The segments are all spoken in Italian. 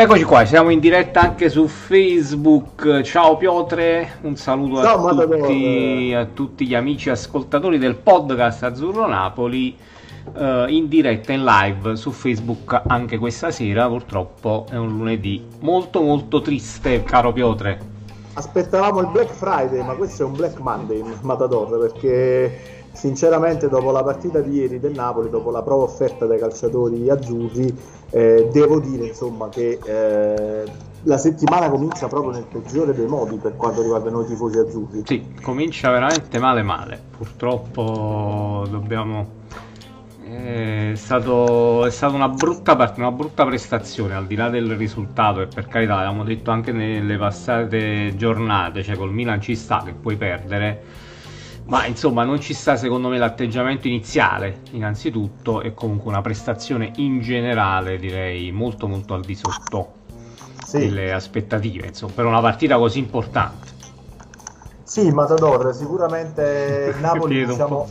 Eccoci qua, siamo in diretta anche su Facebook. Ciao Piotre, un saluto a, tutti, a, tutti, gli amici ascoltatori del podcast Azzurro Napoli. Uh, in diretta, in live su Facebook anche questa sera. Purtroppo è un lunedì molto molto triste, caro Piotre. Aspettavamo il Black Friday, ma questo è un Black Monday, Matador, perché sinceramente dopo la partita di ieri del Napoli, dopo la prova offerta dai calciatori azzurri, eh, devo dire insomma che eh, la settimana comincia proprio nel peggiore dei modi per quanto riguarda noi tifosi azzurri. Sì, comincia veramente male male. Purtroppo dobbiamo... È, stato, è stata una brutta partita, una brutta prestazione al di là del risultato e per carità l'abbiamo detto anche nelle passate giornate, cioè col Milan ci sta che puoi perdere ma insomma non ci sta secondo me l'atteggiamento iniziale innanzitutto e comunque una prestazione in generale direi molto molto al di sotto sì. delle aspettative insomma, per una partita così importante sì Matador sicuramente Napoli diciamo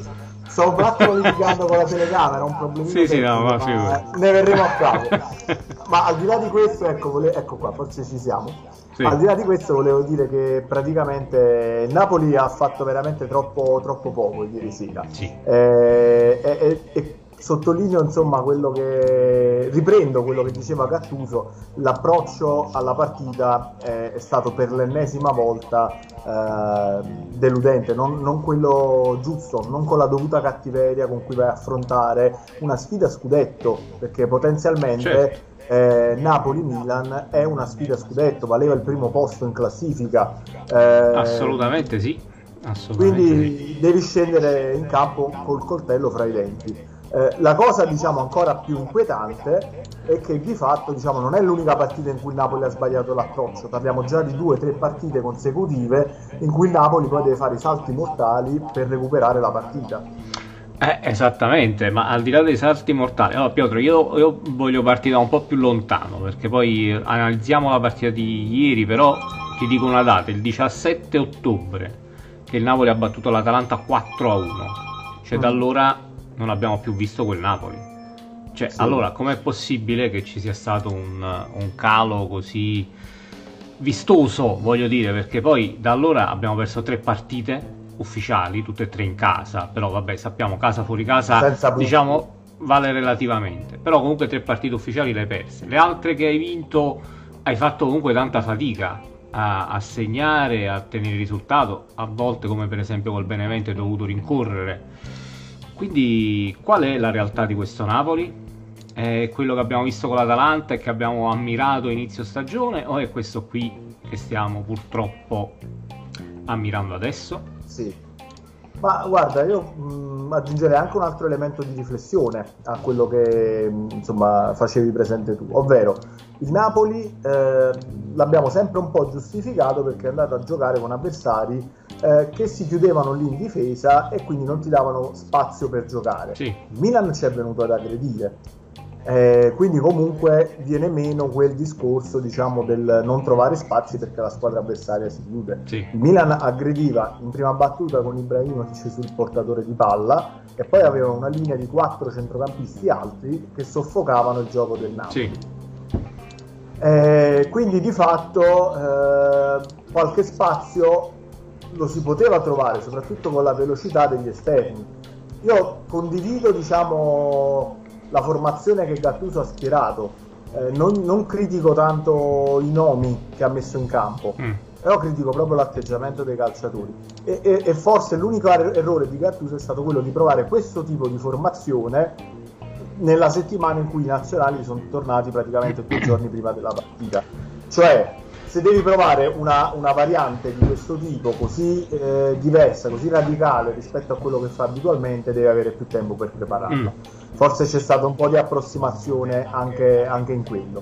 sto un attimo litigando con la telecamera un problema sì, sì, no, ma ma ne verremo a capo ma al di là di questo ecco, vole... ecco qua forse ci siamo sì. Al di là di questo volevo dire che praticamente Napoli ha fatto veramente troppo, troppo poco ieri sera. Sì. Eh, e, e, sottolineo insomma quello che riprendo quello che diceva Gattuso l'approccio alla partita è, è stato per l'ennesima volta eh, deludente non, non, quello giusto non con la dovuta cattiveria con cui vai a affrontare una sfida scudetto perché potenzialmente certo eh, Napoli-Milan è una sfida scudetto, valeva il primo posto in classifica. Eh, Assolutamente sì. Assolutamente quindi sì. devi scendere in campo col coltello fra i denti. Eh, la cosa diciamo ancora più inquietante è che di fatto diciamo, non è l'unica partita in cui il Napoli ha sbagliato l'approccio, parliamo già di due o tre partite consecutive in cui il Napoli poi deve fare i salti mortali per recuperare la partita. Eh, esattamente, ma al di là dei salti mortali, allora Pietro, io, io, voglio partire da un po' più lontano perché poi analizziamo la partita di ieri, però ti dico una data, il 17 ottobre, che il Napoli ha battuto l'Atalanta 4 a 1, cioè mm. da allora non abbiamo più visto quel Napoli. Cioè, sì. allora, com'è possibile che ci sia stato un, un calo così vistoso, voglio dire, perché poi da allora abbiamo perso tre partite ufficiali, tutte e tre in casa, però vabbè sappiamo casa fuori casa, diciamo vale relativamente, però comunque tre partite ufficiali le hai perse, le altre che hai vinto hai fatto comunque tanta fatica a, a segnare, a tenere il risultato, a volte come per esempio col Benevento hai dovuto rincorrere, quindi qual è la realtà di questo Napoli? È quello che abbiamo visto con l'Atalanta e che abbiamo ammirato inizio stagione o è questo qui che stiamo purtroppo ammirando adesso? Sì. Ma guarda, io mh, aggiungerei anche un altro elemento di riflessione a quello che mh, insomma facevi presente tu, ovvero il Napoli eh, l'abbiamo sempre un po' giustificato perché è andato a giocare con avversari eh, che si chiudevano lì in difesa e quindi non ti davano spazio per giocare. Sì. Milan ci è venuto ad aggredire eh, quindi comunque viene meno quel discorso diciamo del non trovare spazi perché la squadra avversaria si chiude. Sì. Il Milan aggrediva in prima battuta con Ibrahimovic sul portatore di palla e poi aveva una linea di quattro centrocampisti alti che soffocavano il gioco del Napoli. Sì. Eh, quindi di fatto eh, qualche spazio lo si poteva trovare, soprattutto con la velocità degli esterni. Io condivido diciamo, la formazione che Gattuso ha schierato. Eh, non, non, critico tanto i nomi che ha messo in campo, mm. però critico proprio l'atteggiamento dei calciatori. E, e, e, forse l'unico er- errore di Gattuso è stato quello di provare questo tipo di formazione nella settimana in cui i nazionali sono tornati praticamente due giorni prima della partita. Cioè, se devi provare una, una variante di questo tipo così eh, diversa, così radicale rispetto a quello che fa abitualmente, devi avere più tempo per prepararla. Mm forse c'è stata un po' di approssimazione anche, anche in quello.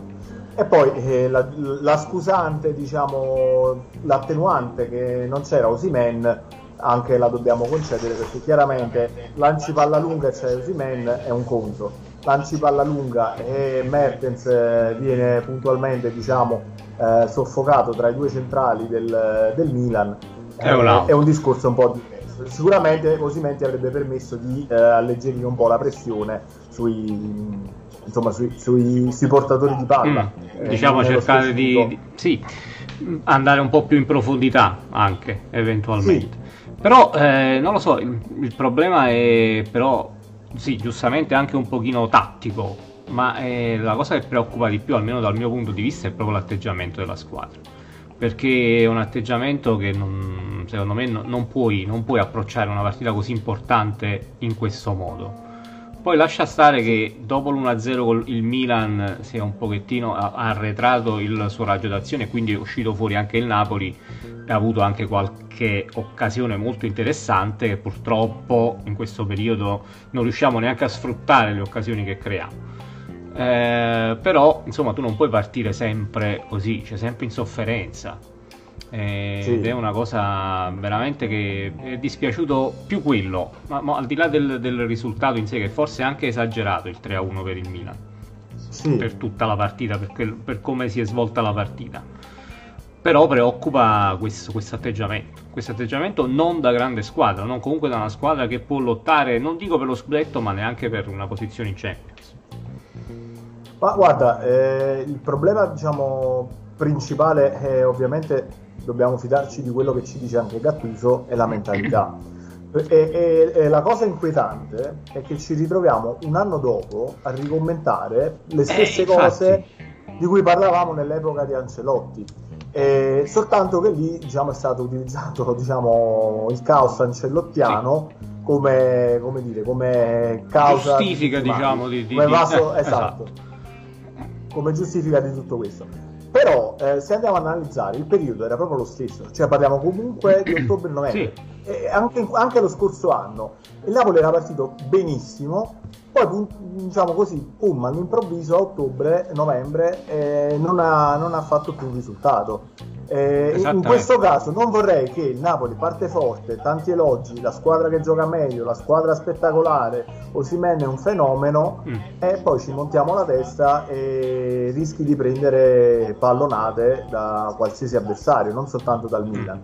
E poi eh, la, la, scusante, diciamo, l'attenuante che non c'era Osimen, anche la dobbiamo concedere perché chiaramente lanci palla lunga e c'è Osimen è un conto, lanci palla lunga e Mertens eh, viene puntualmente diciamo, eh, soffocato tra i due centrali del, del Milan, è, è un discorso un po' diverso sicuramente Cosimenti avrebbe permesso di eh, alleggerire un po' la pressione sui, insomma, sui, sui, sui, portatori di palla. Mm, eh, diciamo cercare di, di sì, andare un po' più in profondità anche eventualmente. Sì. Però eh, non lo so, il, il, problema è però sì, giustamente anche un pochino tattico, ma eh, la cosa che preoccupa di più, almeno dal mio punto di vista, è proprio l'atteggiamento della squadra. Perché è un atteggiamento che non, secondo me non, puoi, non puoi approcciare una partita così importante in questo modo. Poi lascia stare che dopo l'1-0 con il Milan si è un pochettino arretrato il suo raggio d'azione, quindi è uscito fuori anche il Napoli ha avuto anche qualche occasione molto interessante che purtroppo in questo periodo non riusciamo neanche a sfruttare le occasioni che creiamo. Eh, però insomma tu non puoi partire sempre così, c'è sempre in sofferenza. Eh, sì. Ed è una cosa veramente che è dispiaciuto più quello, ma, ma al di là del, del, risultato in sé, che forse è anche esagerato il 3-1 per il Milan, sì. per tutta la partita, per, per come si è svolta la partita però preoccupa questo, questo atteggiamento. Questo atteggiamento non da grande squadra, non comunque da una squadra che può lottare, non dico per lo scudetto, ma neanche per una posizione in Champions. Ma guarda, eh, il problema diciamo, principale è ovviamente dobbiamo fidarci di quello che ci dice anche Gattuso è la mentalità. E, e, e, la cosa inquietante è che ci ritroviamo un anno dopo a ricommentare le eh, stesse eh, cose di cui parlavamo nell'epoca di Ancelotti eh, soltanto che lì diciamo, è stato utilizzato diciamo, il caos ancellottiano sì. come, come, dire, come causa giustifica di, diciamo di, di, come vaso, esatto, esatto, come giustifica di tutto questo però eh, se andiamo ad analizzare il periodo era proprio lo stesso cioè parliamo comunque di ottobre-novembre sì. E anche, anche lo scorso anno il Napoli era partito benissimo poi, diciamo così, pum, all'improvviso a ottobre, novembre, eh, non, ha, non, ha, fatto più un risultato. Eh, in questo caso non vorrei che il Napoli parte forte, tanti elogi, la squadra che gioca meglio, la squadra spettacolare, Osimene è un fenomeno mm. e poi ci montiamo la testa e rischi di prendere pallonate da qualsiasi avversario, non soltanto dal Milan.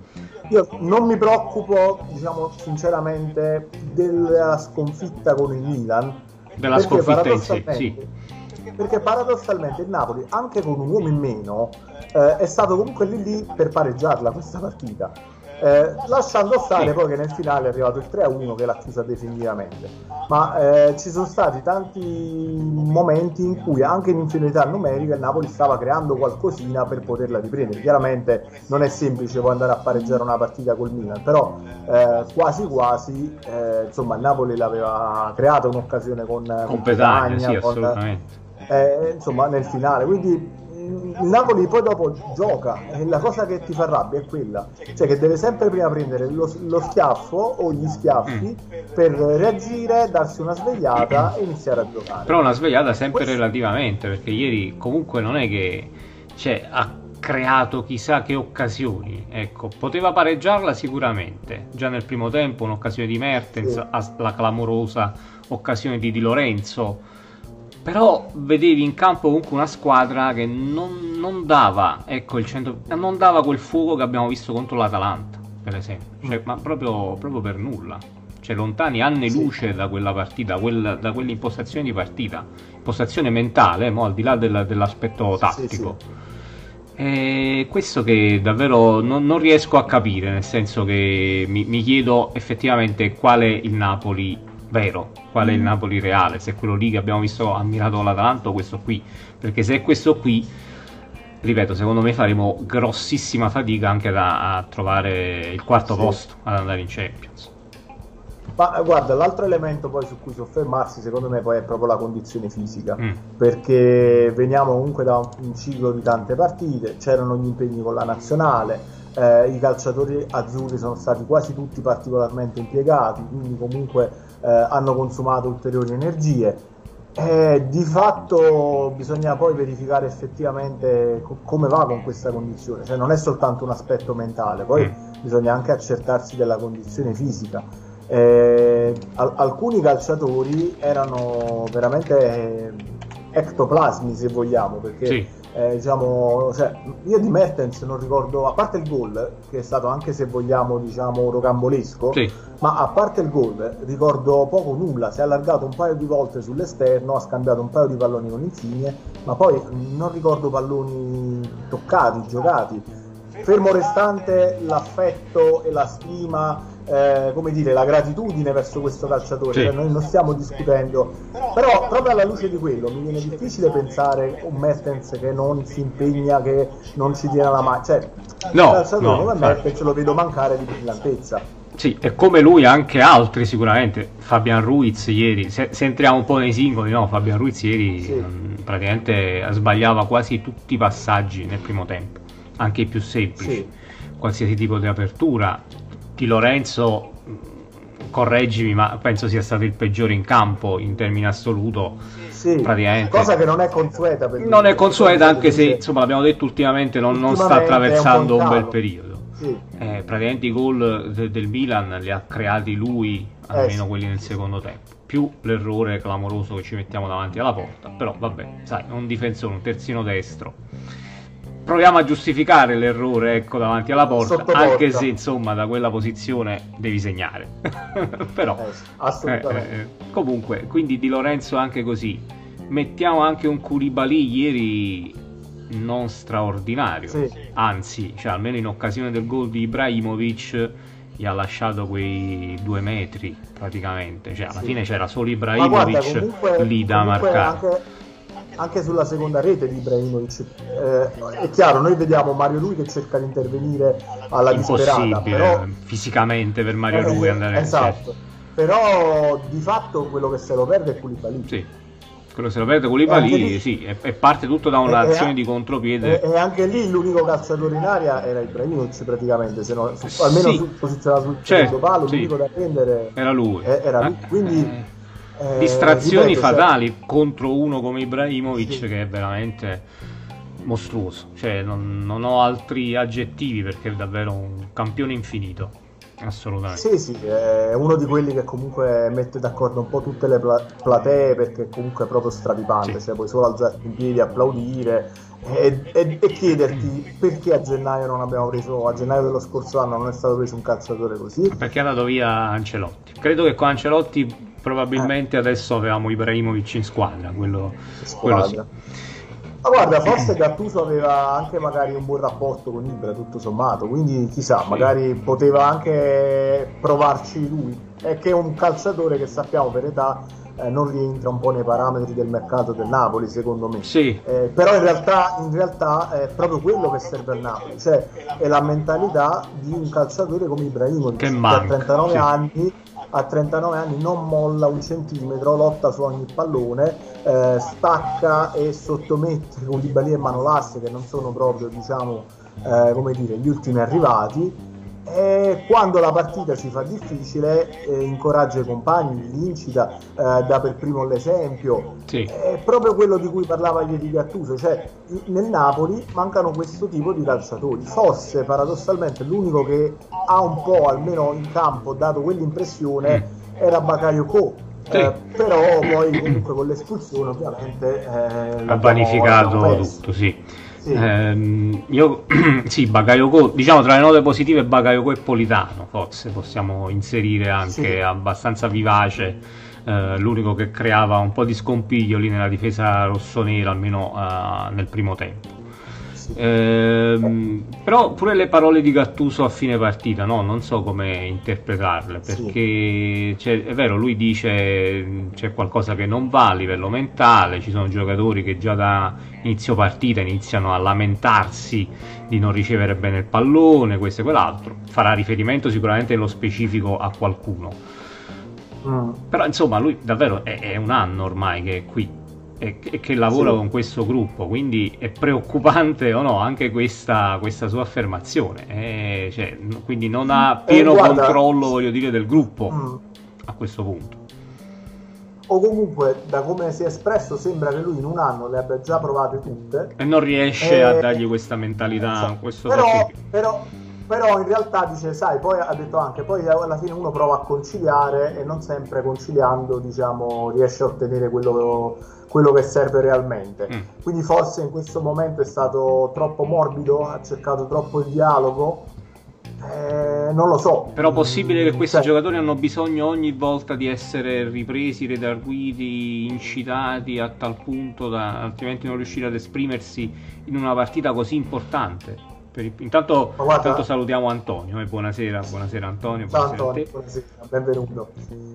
Io non mi preoccupo, diciamo sinceramente, della sconfitta con il Milan, della sconfitta in sé, sì. Perché paradossalmente il Napoli, anche con un uomo in meno, eh, è stato comunque lì lì per pareggiarla questa partita eh, lasciando stare poi che nel finale è arrivato il 3-1 che l'ha chiusa definitivamente. Ma eh, ci sono stati tanti momenti in cui anche in inferiorità numerica il Napoli stava creando qualcosina per poterla riprendere. Chiaramente non è semplice poi andare a pareggiare una partita col Milan, però eh, quasi quasi eh, insomma il Napoli l'aveva creata un'occasione con, con, con Petagna, sì, con, eh, insomma nel finale. Quindi il Napoli poi dopo gioca e la cosa che ti fa rabbia è quella, cioè che deve sempre prima prendere lo, lo schiaffo o gli schiaffi mm. per reagire, darsi una svegliata e iniziare a giocare. Però una svegliata sempre Questo... relativamente, perché ieri comunque non è che cioè, ha creato chissà che occasioni, ecco, poteva pareggiarla sicuramente, già nel primo tempo un'occasione di Mertens, sì. la clamorosa occasione di Di Lorenzo, però vedevi in campo comunque una squadra che non, non dava, ecco, il centro, non dava quel fuoco che abbiamo visto contro l'Atalanta, per esempio, cioè, ma proprio, proprio, per nulla. Cioè, lontani anni sì. luce da quella partita, quel, da quell'impostazione di partita, impostazione mentale, mo, al di là del, dell'aspetto tattico. Sì, sì, e questo che davvero non, non, riesco a capire, nel senso che mi, mi chiedo effettivamente qual è il Napoli vero, qual è il Napoli reale, se è quello lì che abbiamo visto ammirato l'Atalanta o questo qui, perché se è questo qui, ripeto, secondo me faremo grossissima fatica anche da, a trovare il quarto sì. posto ad andare in Champions. Ma guarda, l'altro elemento poi su cui soffermarsi secondo me poi è proprio la condizione fisica, mm. perché veniamo comunque da un ciclo di tante partite, c'erano gli impegni con la nazionale, eh, i calciatori azzurri sono stati quasi tutti particolarmente impiegati, quindi comunque eh, hanno consumato ulteriori energie. Eh, di fatto bisogna poi verificare effettivamente co- come va con questa condizione, cioè non è soltanto un aspetto mentale, poi mm. bisogna anche accertarsi della condizione fisica. Eh, al- alcuni calciatori erano veramente ectoplasmi se vogliamo, perché sì eh, diciamo, cioè, io di Mertens non ricordo, a parte il gol, che è stato anche se vogliamo, diciamo, rocambolesco, Sì. ma a parte il gol ricordo poco nulla, si è allargato un paio di volte sull'esterno, ha scambiato un paio di palloni con Insigne, ma poi non ricordo palloni toccati, giocati. Fermo restante l'affetto e la stima, eh, come dire, la gratitudine verso questo calciatore, Sì. Cioè, noi non stiamo discutendo, però proprio alla luce di quello mi viene difficile pensare un Mertens che non si impegna, che non ci tiene la mano, cioè No, un calciatore no, come infatti. Mertens lo vedo mancare di brillantezza. Sì, e come lui anche altri sicuramente. Fabian Ruiz ieri, se, se entriamo un po' nei singoli, no, Fabian Ruiz ieri Sì. mm, praticamente sbagliava quasi tutti i passaggi nel primo tempo, anche i più semplici, Sì. qualsiasi tipo di apertura. Di Lorenzo, correggimi, ma penso sia stato il peggiore in campo in termini assoluto. Sì, Praticamente. cosa che non è consueta Non è consueta, anche se insomma l'abbiamo detto ultimamente, non, non sta Ultimamente è un attraversando un in bel periodo. Sì. Eh, praticamente i gol de- del Milan li ha creati lui, almeno sì. quelli nel secondo tempo. Più l'errore clamoroso che ci mettiamo davanti alla porta. Però vabbè, sai, un difensore, un terzino destro. Proviamo a giustificare l'errore ecco, davanti alla porta, porta. anche se insomma da quella posizione devi segnare. Però Eh, assolutamente. eh, eh, comunque, quindi Di Lorenzo anche così. Mettiamo anche un Koulibaly ieri non straordinario. Sì. Anzi, cioè, almeno in occasione del gol di Ibrahimovic gli ha lasciato quei due metri praticamente. Cioè, alla Sì. fine c'era solo Ma guarda, Ibrahimovic comunque, lì da marcare. anche, anche sulla seconda rete di Ibrahimovic eh, è chiaro, noi vediamo Mario Rui che cerca di intervenire alla disperata, però fisicamente per Mario Eh, Rui andare esatto. Però di fatto quello che se lo perde è Koulibaly. Sì. Quello se lo perde Koulibaly, lì- sì, e, e parte tutto da un'azione di contropiede. E, anche lì l'unico calciatore in area era Ibrahimovic praticamente, se no, su- almeno Sì. su, posizionato sul Certo, palo, sì. l'unico da prendere Era lui. eh, era lui. Eh, Quindi eh, eh, distrazioni cioè- fatali contro uno come Ibrahimovic Sì. che è veramente mostruoso. Cioè, non, non ho altri aggettivi perché è davvero un campione infinito. Assolutamente. Sì, sì, è uno di quelli che comunque mette d'accordo un po' tutte le pla- platee perché comunque è proprio straripante, Sì. cioè puoi solo alzarti in piedi, applaudire e, e- e chiederti perché a gennaio non abbiamo preso, a gennaio dello scorso anno non è stato preso un calciatore così. Perché è andato via Ancelotti. Credo che con Ancelotti probabilmente adesso avevamo Ibrahimovic in squadra. Quello, quello sì. squadra. Ma guarda, forse Gattuso aveva anche magari un buon rapporto con Ibra, tutto sommato, quindi chissà, Sì. magari poteva anche provarci lui. È che è un calciatore che sappiamo per età eh, non rientra un po' nei parametri del mercato del Napoli, secondo me. Sì, Eh, però in realtà, in realtà è proprio quello che serve al Napoli, cioè è la mentalità di un calciatore come Ibrahimovic Che che, manca, a 39 sì. anni a 39 anni non molla un centimetro, lotta su ogni pallone, eh, stacca e sottomette con Koulibaly e Manolas che non sono proprio diciamo eh, dire gli ultimi arrivati e quando la partita si fa difficile eh, incoraggia i compagni, li incita, eh, dà per primo l'esempio sì. è proprio quello di cui parlava ieri Gattuso, cioè nel Napoli mancano questo tipo di calciatori. Forse paradossalmente l'unico che ha un po', almeno in campo, dato quell'impressione era Bakayoko. Sì. Eh, però poi comunque con l'espulsione ovviamente eh, ha vanificato tutto, sì. Sì. Ehm, io sì, Bakayoko, diciamo tra le note positive Bakayoko e Politano, forse possiamo inserire anche Sì. abbastanza vivace, eh, l'unico che creava un po' di scompiglio lì nella difesa rossonera, almeno eh, nel primo tempo. Sì. Ehm, però pure le parole di Gattuso a fine partita, no? non so come interpretarle, Sì. perché cioè, è vero, lui dice c'è qualcosa che non va a livello mentale, ci sono giocatori che già da inizio partita iniziano a lamentarsi di non ricevere bene il pallone, questo e quell'altro, farà riferimento sicuramente nello specifico a qualcuno. Mm. Però insomma lui davvero è, è un anno ormai che è qui e che, che lavora Sì. con questo gruppo, quindi è preoccupante o no anche questa, questa sua affermazione. Eh, cioè, quindi non ha Eh, pieno guarda- controllo, voglio dire, del gruppo Mm. a questo punto. O comunque, da come si è espresso, sembra che lui in un anno le abbia già provate tutte. E non riesce Eh, a dargli questa mentalità, esatto. questo però, però, però in realtà dice, sai, poi ha detto anche, poi alla fine uno prova a conciliare e non sempre conciliando, diciamo, riesce a ottenere quello, quello che serve realmente. Mm. Quindi forse in questo momento è stato troppo morbido, ha cercato troppo il dialogo. Eh, non lo so. Però possibile che questi cioè... giocatori hanno bisogno ogni volta di essere ripresi, redarguiti, incitati a tal punto da altrimenti non riuscire ad esprimersi in una partita così importante. Il... Intanto, guarda... intanto, salutiamo Antonio e eh, buonasera, buonasera Antonio. Ciao buonasera Antonio, buonasera, benvenuto.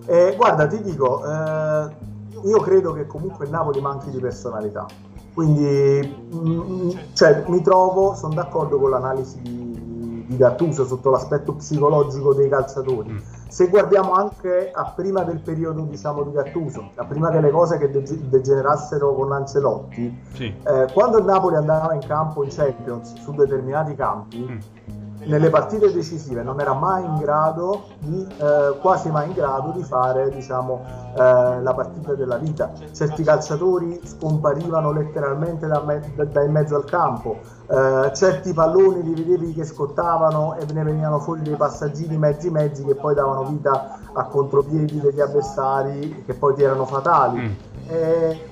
Eh, guarda, ti dico, eh, io credo che comunque il Napoli manchi di personalità. Quindi mh, mm, cioè, mi trovo, sono d'accordo con l'analisi di, di Gattuso sotto l'aspetto psicologico dei calciatori. Mm se guardiamo anche a prima del periodo diciamo, di Gattuso, a prima che le cose che degenerassero con Ancelotti, sì. eh, quando il Napoli andava in campo in Champions su determinati campi, mm nelle partite decisive non era mai in grado di, eh, quasi mai in grado di fare diciamo, eh, la partita della vita. Certi calciatori scomparivano letteralmente da, me- da in mezzo al campo, eh, certi palloni li vedevi che scottavano e ne venivano fuori dei passaggini mezzi mezzi che poi davano vita a contropiedi degli avversari che poi ti erano fatali. Mm. Eh,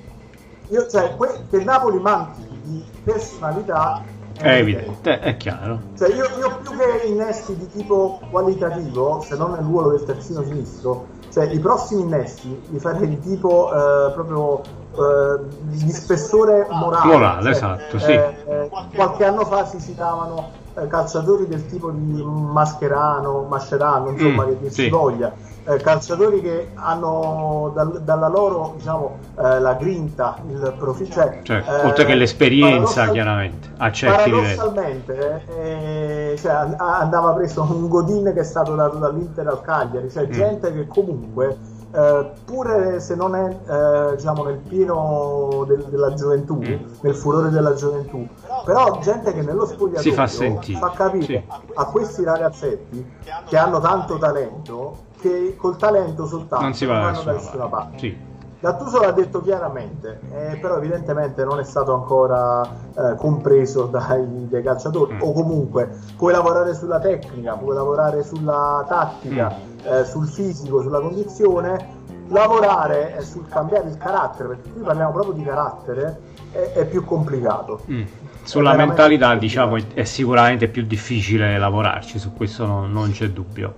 io, cioè, que- che Napoli manchi di personalità è evidente, è chiaro. Cioè io, io, più che innesti di tipo qualitativo, se non nel ruolo del terzino sinistro, cioè i prossimi innesti li farei di tipo eh, proprio eh, di spessore morale. Morale, cioè, esatto, sì. Eh, eh qualche anno fa si citavano eh, calciatori del tipo di Mascherano, Mascherano, insomma, mm, che dir sì. si voglia eh, calciatori che hanno dal, dalla loro diciamo, eh, la grinta, il profilo, cioè, cioè, eh, oltre che l'esperienza chiaramente a certi paradossalmente eh, cioè, andava preso un Godin che è stato dato dall'Inter al Cagliari, cioè mm. gente che comunque eh, pure se non è eh, diciamo nel pieno del, della gioventù, mm. nel furore della gioventù, però gente che nello spogliatoio fa, fa capire sì. a questi ragazzetti che hanno tanto talento che col talento soltanto non si va da nessuna, parte. Sì. Gattuso l'ha detto chiaramente, eh, però evidentemente non è stato ancora eh, compreso dai, dai calciatori, mm. o comunque puoi lavorare sulla tecnica, puoi lavorare sulla tattica, mm. Eh, sul fisico, sulla condizione, lavorare sul cambiare il carattere, perché qui parliamo proprio di carattere, è, è più complicato. Mm. Sulla mentalità diciamo è sicuramente più difficile lavorarci, su questo no, non c'è dubbio.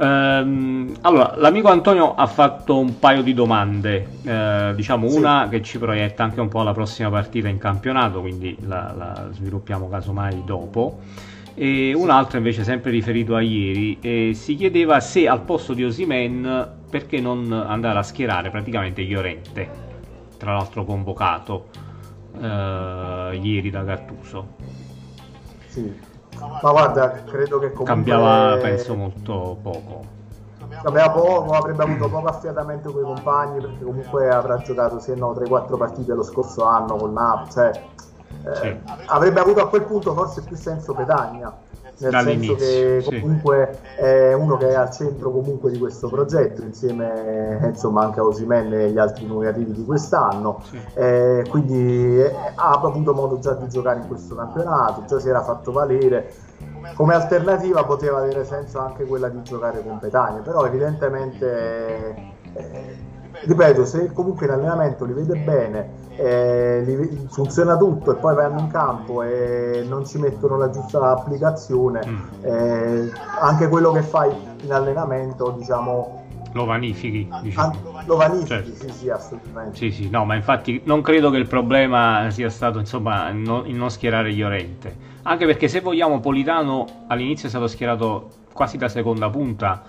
Ehm, allora, l'amico Antonio ha fatto un paio di domande, eh, diciamo sì. una che ci proietta anche un po' alla prossima partita in campionato, quindi la, la sviluppiamo casomai dopo. E un'altra invece sempre riferito a ieri, eh, si chiedeva se al posto di Osimen perché non andare a schierare praticamente Llorente, tra l'altro convocato eh, ieri da Gattuso. Sì, ma guarda, credo che comunque... Cambiava, penso, molto poco. Cambiava poco, avrebbe avuto poco affiatamento con i compagni perché comunque avrà giocato se no 3-4 partite lo scorso anno con Napoli, cioè eh, sì. avrebbe avuto a quel punto forse più senso Petagna nel senso che comunque sì. è uno che è al centro comunque di questo progetto insieme insomma anche a Osimen e gli altri nuovi arrivi di quest'anno sì. eh, quindi eh, ha avuto modo già di giocare in questo campionato già si era fatto valere come alternativa poteva avere senso anche quella di giocare con Petagna però evidentemente eh, ripeto, se comunque in allenamento li vede bene, eh, li, funziona tutto e poi vanno in campo e non ci mettono la giusta applicazione, mm. eh, anche quello che fai in allenamento, diciamo, lo vanifichi, diciamo. lo vanifichi, certo. sì, sì, assolutamente. Sì, sì, no, ma infatti non credo che il problema sia stato, insomma, non, il non schierare Llorente. Anche perché se vogliamo Politano all'inizio è stato schierato quasi da seconda punta.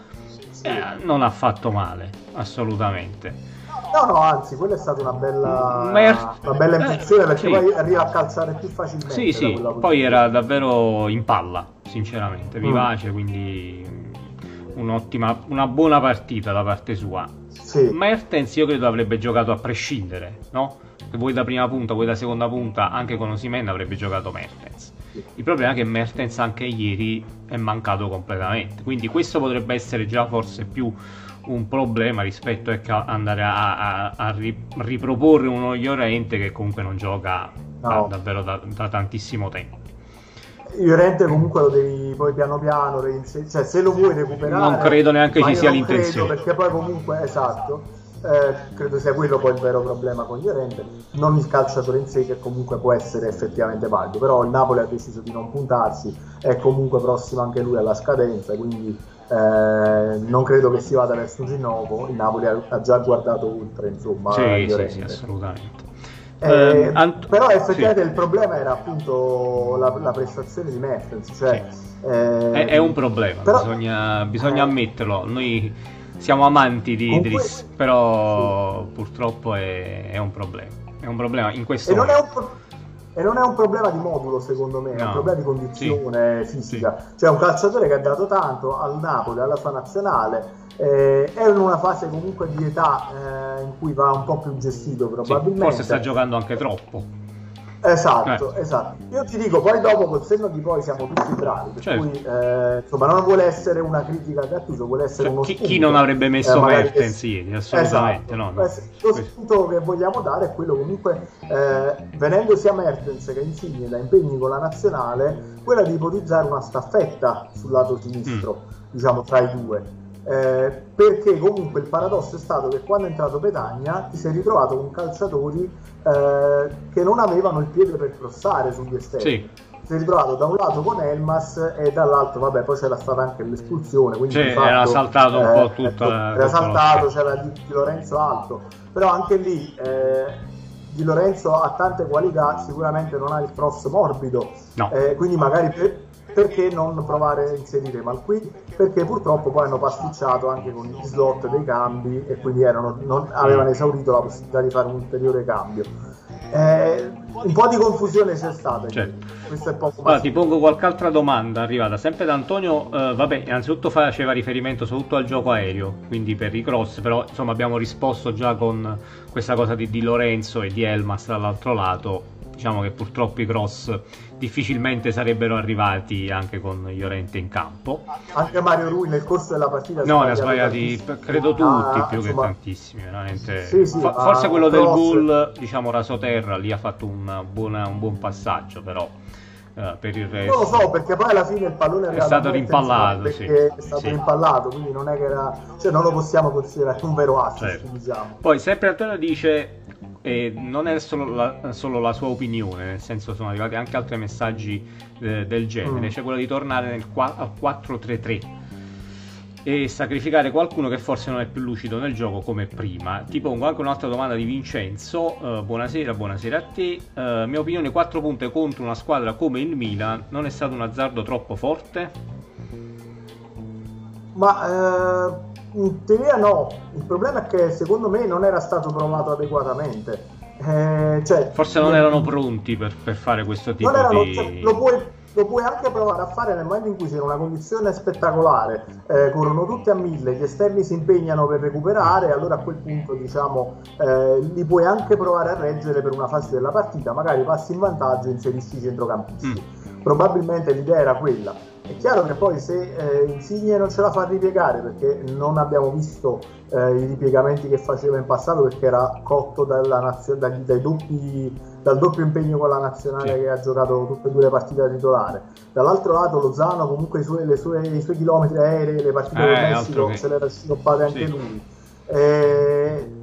Eh, non ha fatto male assolutamente. No, no, anzi, quella è stata una bella, Mer- una bella intuizione perché sì. poi arriva a calzare più facilmente. Sì, sì, poi era davvero in palla, sinceramente, vivace, mm. quindi un'ottima, una buona partita da parte sua. Sì. Mertens io credo avrebbe giocato a prescindere, no? Se vuoi da prima punta, vuoi da seconda punta, anche con Osimen avrebbe giocato Mertens. Il problema è che Mertens anche ieri è mancato completamente, quindi questo potrebbe essere già forse più un problema rispetto a andare a, a, a riproporre uno Llorente che comunque non gioca no. da, davvero da, da, tantissimo tempo. Llorente comunque lo devi poi piano piano, cioè se lo vuoi recuperare... Non credo neanche ci sia l'intenzione. Perché poi comunque, esatto, eh, credo sia quello poi il vero problema con Llorente, non il calciatore in sé che comunque può essere effettivamente valido, però il Napoli ha deciso di non puntarsi, è comunque prossimo anche lui alla scadenza, quindi eh, non credo che si vada verso un rinnovo, il Napoli ha, ha già guardato oltre, insomma, sì, sì, sì, assolutamente. Eh, um, ant- però effettivamente sì. il problema era appunto la, la prestazione di Mertens. Cioè, sì. eh, è, è, un problema, però, bisogna, bisogna eh, ammetterlo. Noi siamo amanti di Idris, però sì. purtroppo è, è, un problema. È un problema in questo e non, pro- e non, è un problema di modulo, secondo me, no. è un problema di condizione fisica. Cioè, un calciatore che ha dato tanto al Napoli, alla sua nazionale eh, è in una fase comunque di età eh, in cui va un po' più gestito probabilmente. Sì, forse sta giocando anche troppo. Esatto, eh. esatto. Io ti dico, poi dopo col senno di poi siamo tutti bravi, per certo. cui eh, insomma non vuole essere una critica Gattuso, vuole essere cioè, uno chi, chi, non avrebbe messo eh, Mertens che... ieri, assolutamente esatto. no, no. Lo spunto che vogliamo dare è quello comunque, eh, venendo sia Mertens che Insigne da impegni con la nazionale, quella di ipotizzare una staffetta sul lato sinistro, mm. diciamo tra i due eh, perché comunque il paradosso è stato che quando è entrato Petagna ti sei ritrovato con calciatori eh, che non avevano il piede per crossare sugli esterni. Sì. Ti sei ritrovato da un lato con Elmas e dall'altro, vabbè, poi c'era stata anche l'espulsione. Quindi sì, fatto, era saltato un po' eh, tutta ecco, Era saltato, c'era di, di, Lorenzo Alto, però anche lì. Eh, di Lorenzo ha tante qualità, sicuramente non ha il cross morbido, no. Eh, quindi magari per, perché non provare a inserire Malqui? Perché purtroppo poi hanno pasticciato anche con gli slot dei cambi e quindi erano, non, avevano esaurito la possibilità di fare un ulteriore cambio. Eh, un po' di confusione c'è stata. Certo. Questo è poco allora, ti pongo qualche altra domanda arrivata sempre da Antonio. Uh, vabbè, innanzitutto faceva riferimento soprattutto al gioco aereo, quindi per i cross, però insomma abbiamo risposto già con questa cosa di Di Lorenzo e di Elmas dall'altro lato diciamo che purtroppo i cross difficilmente sarebbero arrivati anche con Llorente in campo. Anche Mario Rui nel corso della partita No, ne ha sbagliati credo tutti, ah, più insomma, che tantissimi, veramente. Sì, sì, F- forse quello del gol, diciamo Rasoterra lì ha fatto un, buona, un buon passaggio, però Uh, per il resto. Non lo so perché poi alla fine il pallone è stato rimpallato. Sì. È stato sì. rimpallato, quindi non è che era. cioè non lo possiamo considerare un vero assist. Certo. Diciamo. Poi sempre Antonio dice e non è solo la, solo la, sua opinione, nel senso sono arrivati anche altri messaggi eh, del genere, mm. c'è quello di tornare nel 4-3-3 e sacrificare qualcuno che forse non è più lucido nel gioco come prima. Ti pongo anche un'altra domanda di Vincenzo. Uh, buonasera, buonasera a te. Uh, mia opinione: 4 punti contro una squadra come il Milan non è stato un azzardo troppo forte? Ma uh in teoria no, il problema è che secondo me non era stato provato adeguatamente. Eh, cioè, Forse non erano pronti per, per fare questo tipo erano, di... Cioè, lo, puoi, lo, puoi, anche provare a fare nel momento in cui c'è una condizione spettacolare, eh, corrono tutti a mille, gli esterni si impegnano per recuperare, allora a quel punto diciamo eh, li puoi anche provare a reggere per una fase della partita, magari passi in vantaggio e inserisci i centrocampisti. Mm. Probabilmente l'idea era quella è chiaro che poi se eh, Insigne non ce la fa ripiegare perché non abbiamo visto eh, i ripiegamenti che faceva in passato perché era cotto nazio- dai, dai doppi, dal doppio impegno con la nazionale sì. che ha giocato tutte e due le partite da titolare. Dall'altro lato Lozano comunque i suoi, sue, i suoi chilometri aerei, le partite eh, del Messico se le era sciroppate anche sì. lui. Eh,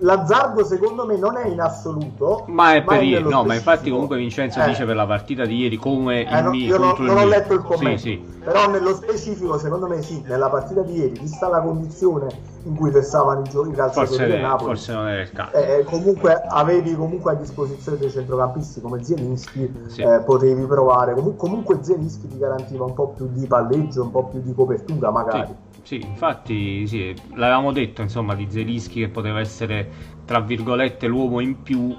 l'azzardo secondo me non è in assoluto ma è per ieri no ma infatti comunque Vincenzo eh. dice per la partita di ieri come eh, il no, io non, non ho letto il commento. Sì, sì. però nello specifico secondo me sì nella partita di ieri vista la condizione in cui versavano i, giochi calciatori del Napoli forse non era il caso. eh, comunque avevi comunque a disposizione dei centrocampisti come Zielinski sì. eh, potevi provare. Com- comunque Zielinski ti garantiva un po' più di palleggio un po' più di copertura magari sì, infatti sì, l'avevamo detto insomma di Zelischi che poteva essere tra virgolette l'uomo in più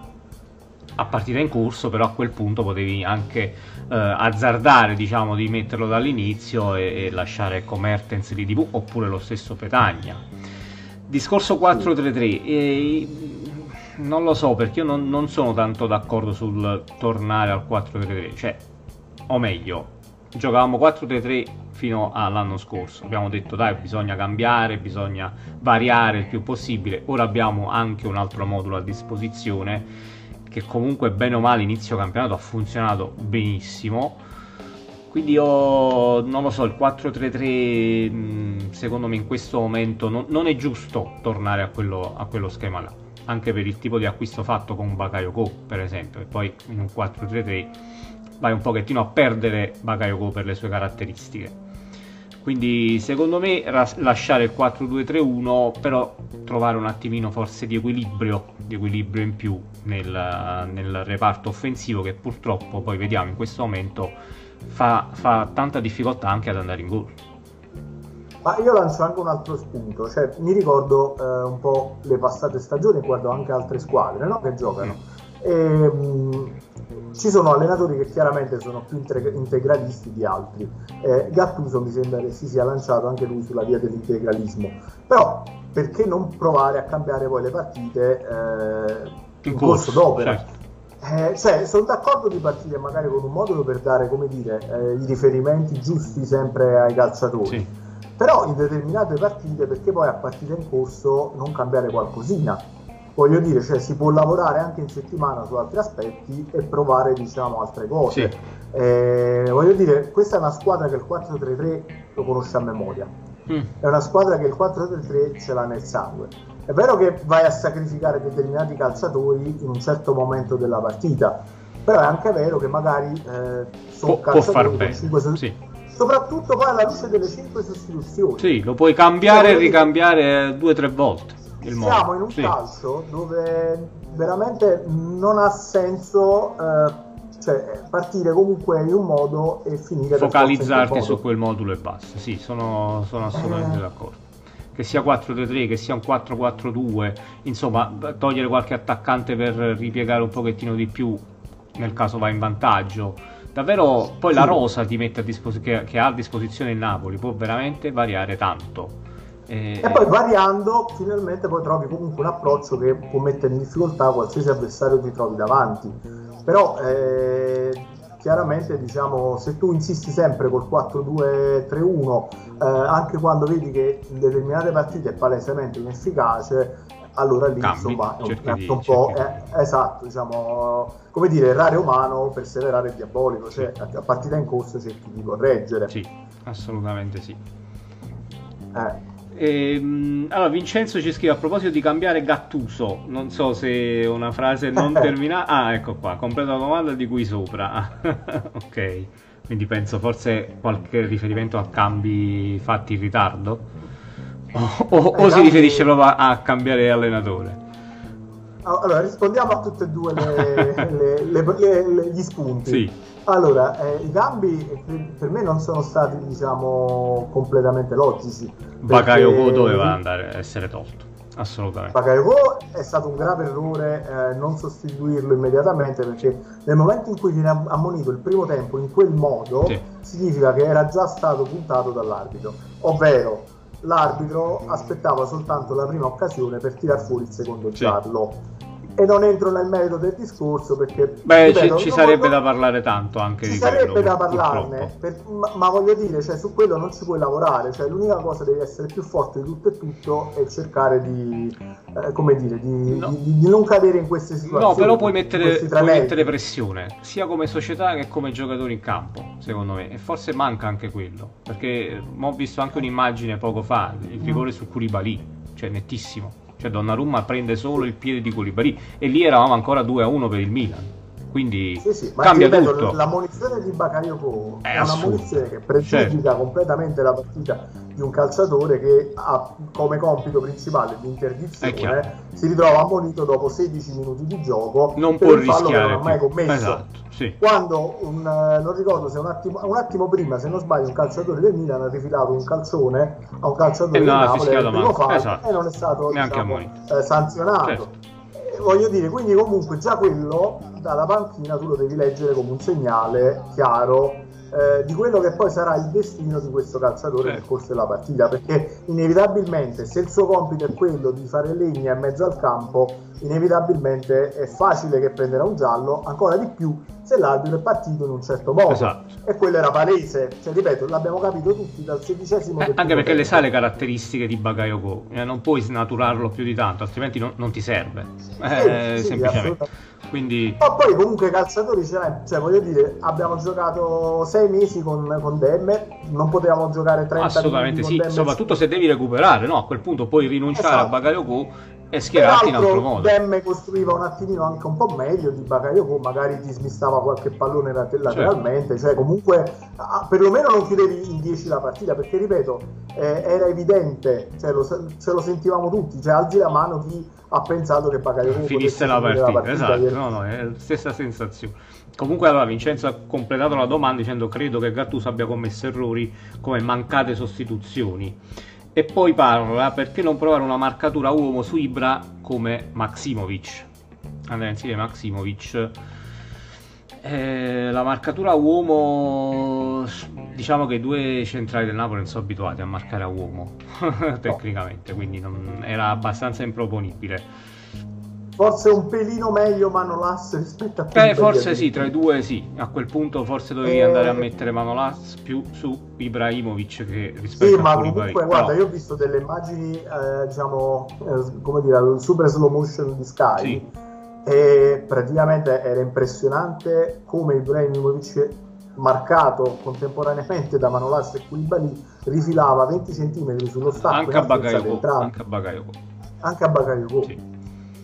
a partita in corso, però a quel punto potevi anche eh, azzardare diciamo di metterlo dall'inizio e, e lasciare Mertens di TV oppure lo stesso Petagna. Discorso 4-3-3, e, non lo so perché io non, non sono tanto d'accordo sul tornare al 4-3-3, cioè, o meglio, giocavamo 4-3-3 fino all'anno scorso. Abbiamo detto dai, bisogna cambiare, bisogna variare il più possibile. Ora abbiamo anche un altro modulo a disposizione che comunque bene o male inizio campionato ha funzionato benissimo. Quindi io non lo so, il 4-3-3 secondo me in questo momento non, non è giusto tornare a quello, a quello, schema là, anche per il tipo di acquisto fatto con Bakayoko per esempio, e poi in un 4-3-3 vai un pochettino a perdere Bakayoko per le sue caratteristiche. Quindi secondo me lasciare il 4-2-3-1, però trovare un attimino forse di equilibrio, di equilibrio in più nel, nel reparto offensivo che purtroppo poi vediamo in questo momento fa, fa tanta difficoltà anche ad andare in gol. Ma io lancio anche un altro spunto, cioè mi ricordo eh, un po' le passate stagioni, guardo anche altre squadre no? che giocano. Mm. E, mh, ci sono allenatori che chiaramente sono più integralisti di altri. Eh, Gattuso mi sembra che si sia lanciato anche lui sulla via dell'integralismo. Però perché non provare a cambiare poi le partite eh, in, in corso, corso d'opera? Certo. Eh, cioè, sono d'accordo di partire magari con un modulo per dare, come dire, eh, i riferimenti giusti sempre ai calciatori. Sì. Però in determinate partite, perché poi a partita in corso non cambiare qualcosina? Voglio dire, cioè, si può lavorare anche in settimana su altri aspetti e provare, diciamo, altre cose. Sì. Eh, voglio dire, questa è una squadra che il 4-3-3 lo conosce a memoria. Mm. È una squadra che il 4-3-3 ce l'ha nel sangue è vero che vai a sacrificare determinati calciatori in un certo momento della partita, però è anche vero che magari eh, sono può, calciatori può 5 so- sì. soprattutto poi alla luce delle 5 sostituzioni. Sì, lo puoi cambiare e ricambiare due o tre volte. Siamo modo. in un sì. calcio dove veramente non ha senso eh, cioè, partire comunque in un modo e finire focalizzarti su quel modulo e basta. Sì, sono, sono assolutamente eh. d'accordo che sia 4-3-3, che sia un 4-4-2, insomma, togliere qualche attaccante per ripiegare un pochettino di più nel caso va in vantaggio. Davvero, poi sì. la rosa a dispos- che, che, ha a disposizione il Napoli può veramente variare tanto. E, e poi variando, finalmente poi trovi comunque un approccio che può mettere in difficoltà qualsiasi avversario ti trovi davanti. Però eh, chiaramente diciamo se tu insisti sempre col 4-2-3-1 eh, anche quando vedi che in determinate partite è palesemente inefficace allora lì Cambi, insomma è un, di, un po' è, esatto diciamo come dire errare umano perseverare diabolico cioè a, a partita in corso cerchi di correggere. Sì assolutamente sì. Eh Ehm, allora, Vincenzo ci scrive a proposito di cambiare Gattuso. Non so se è una frase non terminata. Ah, ecco qua, completa la domanda di qui sopra. ok, quindi penso forse qualche riferimento a cambi fatti in ritardo. O, o, o si riferisce proprio a, a cambiare allenatore? Allora, rispondiamo a tutti e due le, le, le, gli spunti. Sì. Allora, eh, i cambi eh, per me non sono stati, diciamo, completamente logici. Bakayoko doveva andare, essere tolto, assolutamente. Bakayoko è stato un grave errore eh, non sostituirlo immediatamente perché nel momento in cui viene ammonito il primo tempo in quel modo, sì. significa che era già stato puntato dall'arbitro, ovvero l'arbitro aspettava soltanto la prima occasione per tirar fuori il secondo sì. E non entro nel merito del discorso perché beh ripeto, ci, ci sarebbe voglio... da parlare tanto anche ci di sarebbe quello, da parlarne per... ma, ma, voglio dire cioè, su quello non ci puoi lavorare cioè, l'unica cosa devi essere più forte di tutto e tutto e cercare di eh, come dire di, no. di, di, non cadere in queste situazioni no però puoi mettere, puoi mettere pressione sia come società che come giocatori in campo secondo me e forse manca anche quello perché ho visto anche un'immagine poco fa il rigore mm. su Koulibaly cioè nettissimo cioè Donnarumma prende solo il piede di Koulibaly e lì eravamo ancora 2-1 per il Milan quindi sì, sì, cambia ripeto, tutto. La munizione di Bakayoko è, è una munizione che pregiudica certo. completamente la partita di un calciatore che ha come compito principale l'interdizione, si ritrova ammonito dopo 16 minuti di gioco non può rischiare non ha mai commesso. Esatto, sì. Quando un, eh, non ricordo se un attimo, un attimo, prima, se non sbaglio, un calciatore del Milan ha rifilato un calcione a un calciatore del Napoli esatto. e non è stato diciamo, eh, sanzionato. Certo voglio dire, quindi comunque già quello dalla panchina tu lo devi leggere come un segnale chiaro eh, di quello che poi sarà il destino di questo calciatore nel corso della partita, perché inevitabilmente se il suo compito è quello di fare legna in mezzo al campo, inevitabilmente è facile che prenderà un giallo, ancora di più se l'arbitro è partito in un certo modo. Esatto. E quello era palese, cioè ripeto, l'abbiamo capito tutti dal sedicesimo. Eh, anche perché le sai le caratteristiche di Bakayoko, eh, non puoi snaturarlo più di tanto, altrimenti non, non ti serve. Eh, sì, semplicemente. Quindi... Ma poi comunque calciatori ce n'è, cioè voglio dire, abbiamo giocato sei mesi con, con Demmer, non potevamo giocare 30 Assolutamente sì, Demmer. soprattutto se devi recuperare, no? A quel punto puoi rinunciare esatto. a Bakayoko e schierarti in altro modo. Demme costruiva un attimino anche un po' meglio di Bakayoko, magari ti smistava qualche pallone lateralmente, certo. cioè comunque ah, perlomeno non chiudevi in 10 la partita, perché ripeto, eh, era evidente, cioè, lo, ce lo sentivamo tutti, cioè alzi la mano chi ha pensato che Bakayoko finisse la partita, la partita, esatto, che... no, no, è la stessa sensazione. Comunque allora Vincenzo ha completato la domanda dicendo credo che Gattuso abbia commesso errori come mancate sostituzioni e poi parla perché non provare una marcatura uomo su Ibra come Maximovic? Andare insieme Maximovic. Eh, la marcatura uomo diciamo che i due centrali del Napoli non sono abituati a marcare a uomo tecnicamente quindi non, era abbastanza improponibile forse un pelino meglio Manolas rispetto a Beh, forse sì, tra i due sì. A quel punto forse dovevi e... andare a mettere Manolas più su Ibrahimovic che rispetto sì, a ma comunque guarda, Però... io ho visto delle immagini eh, diciamo eh, come dire, al super slow motion di Sky. Sì. e praticamente era impressionante come Ibrahimovic marcato contemporaneamente da Manolas e Koulibaly rifilava 20 cm sullo stacco anche a Bagayoko anche a Bagayoko anche a Bagayoko sì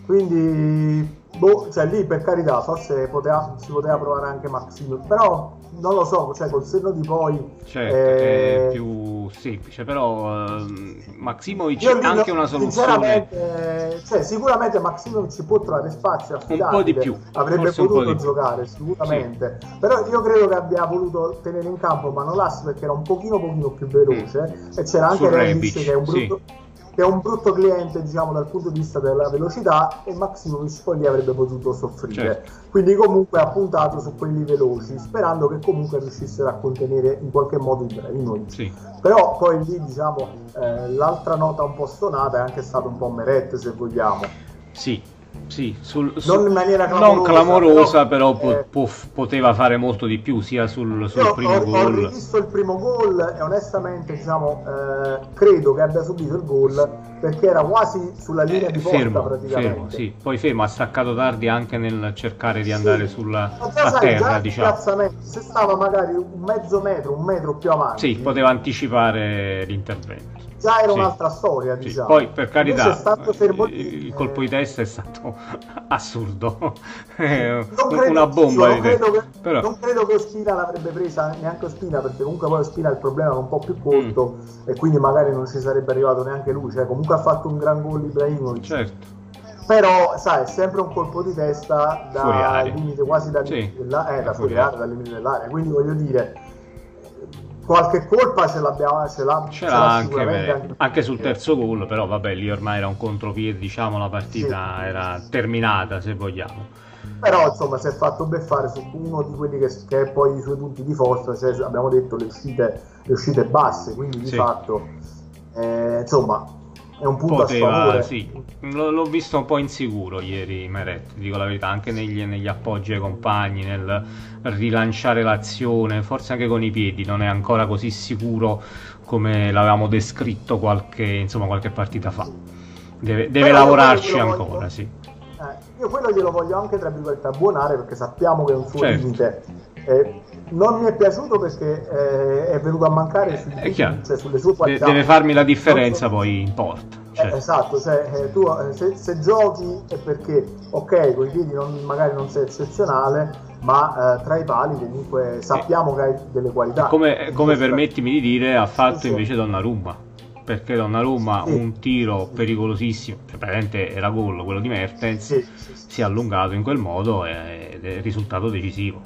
quindi boh, cioè lì per carità forse poteva, si poteva provare anche Maximo però non lo so cioè col senno di poi certo, eh... è più semplice però uh, Maximovic è anche una soluzione cioè, sicuramente Maximovic può trovare spazio un po' di più avrebbe potuto giocare sicuramente sì. però io credo che abbia voluto tenere in campo Manolas perché era un pochino pochino più veloce mm. e c'era anche Rebic che è un brutto sì che è un brutto cliente diciamo dal punto di vista della velocità e Maximovic poi lì avrebbe potuto soffrire certo. quindi comunque ha puntato su quelli veloci sperando che comunque riuscissero a contenere in qualche modo i Ibrahimovic sì. però poi lì diciamo eh, l'altra nota un po' stonata è anche stato un po' Meret se vogliamo sì sì, sul, sul, non in maniera clamorosa, non clamorosa però, però eh, po- poteva fare molto di più sia sul, sul primo ho, gol. Ho visto il primo gol e onestamente diciamo, eh, credo che abbia subito il gol perché era quasi sulla eh, linea eh, di porta fermo, praticamente. Fermo, sì. Poi fermo, ha staccato tardi anche nel cercare di andare sì. sulla sai, terra. Diciamo. Se stava magari un mezzo metro, un metro più avanti. Sì, poteva anticipare l'intervento già era sì. un'altra storia, diciamo. Sì. Poi, per carità, il colpo di testa è stato assurdo. una bomba non credo, che, Però... non credo che Ospina l'avrebbe presa neanche Ospina, perché comunque poi Ospina il problema è un po' più corto mm. e quindi magari non ci sarebbe arrivato neanche lui. Cioè, comunque ha fatto un gran gol Ibrahimovic. Certo però sai è sempre un colpo di testa da limite quasi dal limite sì. dell'area, eh, da fuori area, dal limite dell'area quindi voglio dire qualche colpa ce l'abbiamo ce l'ha, ce l'ha anche, anche, anche, sul terzo gol però vabbè lì ormai era un contropiede diciamo la partita sì. era terminata se vogliamo però insomma si è fatto beffare su uno di quelli che, che è poi i suoi punti di forza cioè abbiamo detto le uscite, le uscite basse quindi di sì. fatto eh, insomma è un punto Poteva. Sì. L- l'ho visto un po' insicuro ieri Meret, dico la verità, anche negli, negli, appoggi ai compagni, nel rilanciare l'azione, forse anche con i piedi, non è ancora così sicuro come l'avevamo descritto qualche, insomma, qualche partita fa. Deve, deve lavorarci ancora, voglio, sì. Eh, io quello glielo voglio anche, tra virgolette, abbonare perché sappiamo che è un suo certo. limite. Eh, non mi è piaciuto perché eh, è venuto a mancare sui, è cioè, sulle sue qualità. Deve farmi la differenza so, poi in porta. Cioè. Eh, esatto, cioè, eh, tu eh, se, se, giochi è perché, ok, con i piedi non, magari non sei eccezionale, ma eh, tra i pali comunque sappiamo che hai delle qualità. Come, come permettimi di dire, ha fatto sì, invece Donnarumma. Perché Donnarumma sì. un tiro pericolosissimo, cioè praticamente era gol quello di Mertens, sì, si è allungato in quel modo ed è risultato decisivo.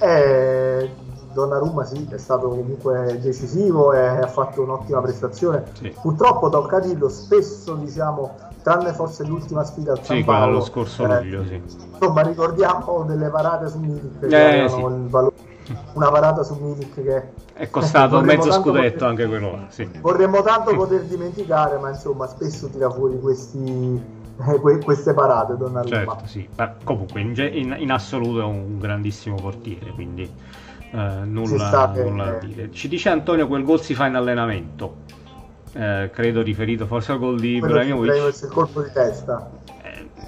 Eh, Donnarumma sì, è stato comunque decisivo e ha fatto un'ottima prestazione. Sì. Purtroppo Toccadillo spesso, diciamo, tranne forse l'ultima sfida al San sì, Paolo, lo scorso eh, luglio, sì. Insomma, ricordiamo delle parate su Milik che eh, sì. il valore una parata su Milik che è costato mezzo scudetto poter, anche quello là. Sì. Vorremmo tanto poter dimenticare, ma insomma spesso tira fuori questi, eh, queste parate Donnarumma. Certo, sì. Ma comunque in, in, in, assoluto è un grandissimo portiere, quindi eh, nulla, nulla da dire. Ci dice Antonio quel gol si fa in allenamento. Eh, credo riferito forse al gol di Ibrahimovic. il colpo di testa.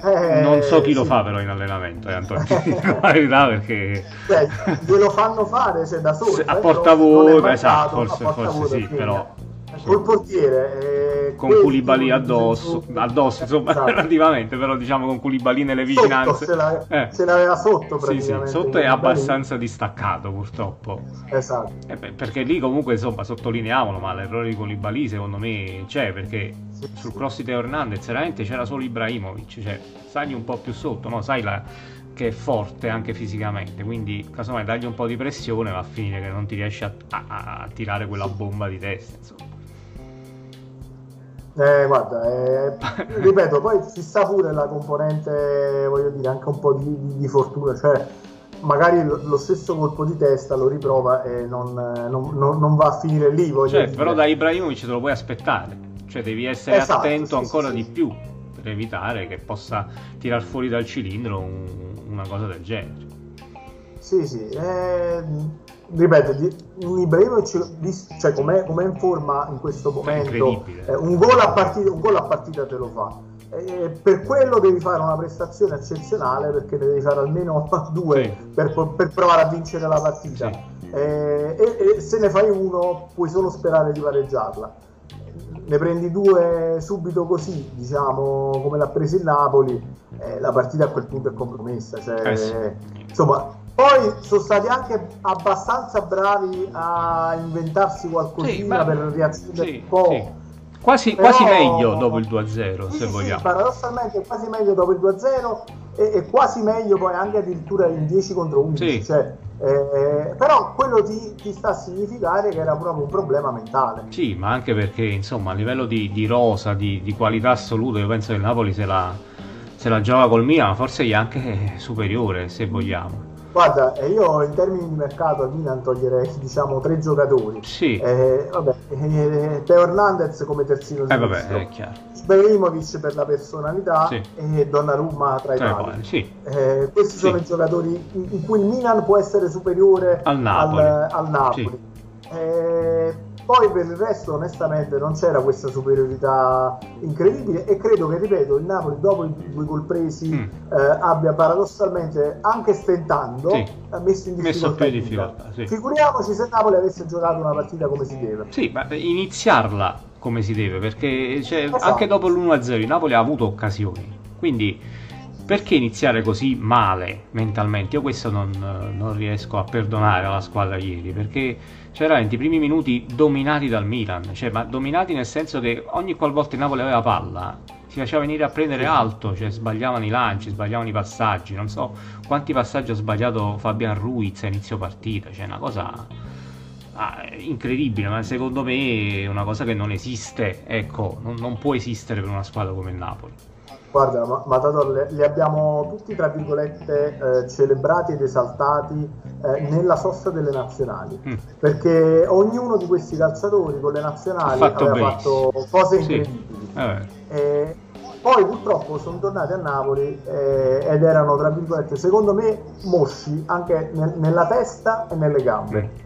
Eh, non so chi sì. lo fa però in allenamento, eh, Antonio, la verità perché... Cioè, glielo fanno fare cioè, da solo. A portavoce, esatto, forse, forse sì, però col portiere eh, con Culibali addosso, addosso insomma esatto. relativamente però diciamo con Culibali nelle vicinanze sotto, se, la, eh. se l'aveva sotto sì, sì, sotto è abbastanza distaccato purtroppo esatto eh, perché lì comunque insomma sottolineiamolo ma l'errore di Culibali secondo me c'è perché sì, sul sì. cross di Teo Hernandez veramente c'era solo Ibrahimovic cioè stai un po' più sotto no? sai la che è forte anche fisicamente, quindi casomai dagli un po' di pressione va a finire che non ti riesci a, a, a tirare quella bomba di testa. Insomma. Eh, guarda, eh, ripeto, poi ci sta pure la componente, voglio dire, anche un po' di, di, fortuna, cioè magari lo, stesso colpo di testa lo riprova e non, non, non, non va a finire lì. Cioè, però da Ibrahimovic te lo puoi aspettare, cioè devi essere esatto, attento sì, ancora sì, di più per evitare che possa tirar fuori dal cilindro un, una cosa del genere. Sì, sì, eh, ripeto, un Ibrahimovic cioè, come è in forma in questo momento, eh, un, gol a partita, un gol a partita te lo fa. Eh, per quello devi fare una prestazione eccezionale perché ne devi fare almeno due sì. per, per, provare a vincere la partita. Sì. Eh, e, e, se ne fai uno puoi solo sperare di pareggiarla. Ne prendi due subito così, diciamo come l'ha preso il Napoli, la partita a quel punto è compromessa. Cioè, eh sì. Insomma, poi sono stati anche abbastanza bravi a inventarsi qualcosina sì, ma... per riazione sì, un po'. Sì. Quasi, Però... quasi, meglio dopo il 2-0, se vogliamo. paradossalmente quasi meglio dopo il 2-0 e, e, quasi meglio poi anche addirittura in 10 contro 11. Cioè, eh, però quello ti, ti, sta a significare che era proprio un problema mentale. Sì, ma anche perché insomma a livello di, di rosa, di, di, qualità assoluta, io penso che il Napoli se la, se la gioca col Milan, forse è anche superiore se vogliamo. Guarda, io in termini di mercato al Milan toglierei diciamo tre giocatori. Sì. Eh, vabbè, eh, Teo Hernandez come terzino eh, vabbè, è chiaro. Ibrahimovic per la personalità sì. e Donnarumma tra i pali. Sì. Eh, questi sì. sono i giocatori in cui il Milan può essere superiore al Napoli. Al, al Napoli. Eh, poi per il resto, onestamente, non c'era questa superiorità incredibile e credo che, ripeto, il Napoli dopo i due gol presi mm. eh, abbia paradossalmente, anche stentando, sì. messo in difficoltà. Messo più difficoltà sì. Figuriamoci se Napoli avesse giocato una partita come si deve. Sì, ma iniziarla come si deve, perché cioè, esatto. anche dopo l'1-0 il Napoli ha avuto occasioni. Quindi perché iniziare così male mentalmente? Io questo non, non riesco a perdonare alla squadra ieri, perché c'erano i primi minuti dominati dal Milan, cioè, ma dominati nel senso che ogni qualvolta il Napoli aveva palla si faceva venire a prendere alto, cioè sbagliavano i lanci, sbagliavano i passaggi, non so quanti passaggi ha sbagliato Fabian Ruiz a inizio partita, cioè una cosa ah, incredibile, ma secondo me è una cosa che non esiste, ecco, non, non può esistere per una squadra come il Napoli. Guarda, Matador, li abbiamo tutti, tra virgolette, eh, celebrati ed esaltati eh, nella sosta delle nazionali, mm. perché ognuno di questi calciatori con le nazionali fatto aveva fatto cose incredibili. Sì. Eh, poi purtroppo sono tornati a Napoli eh, ed erano, tra virgolette, secondo me, mosci anche nel, nella testa e nelle gambe. Mm.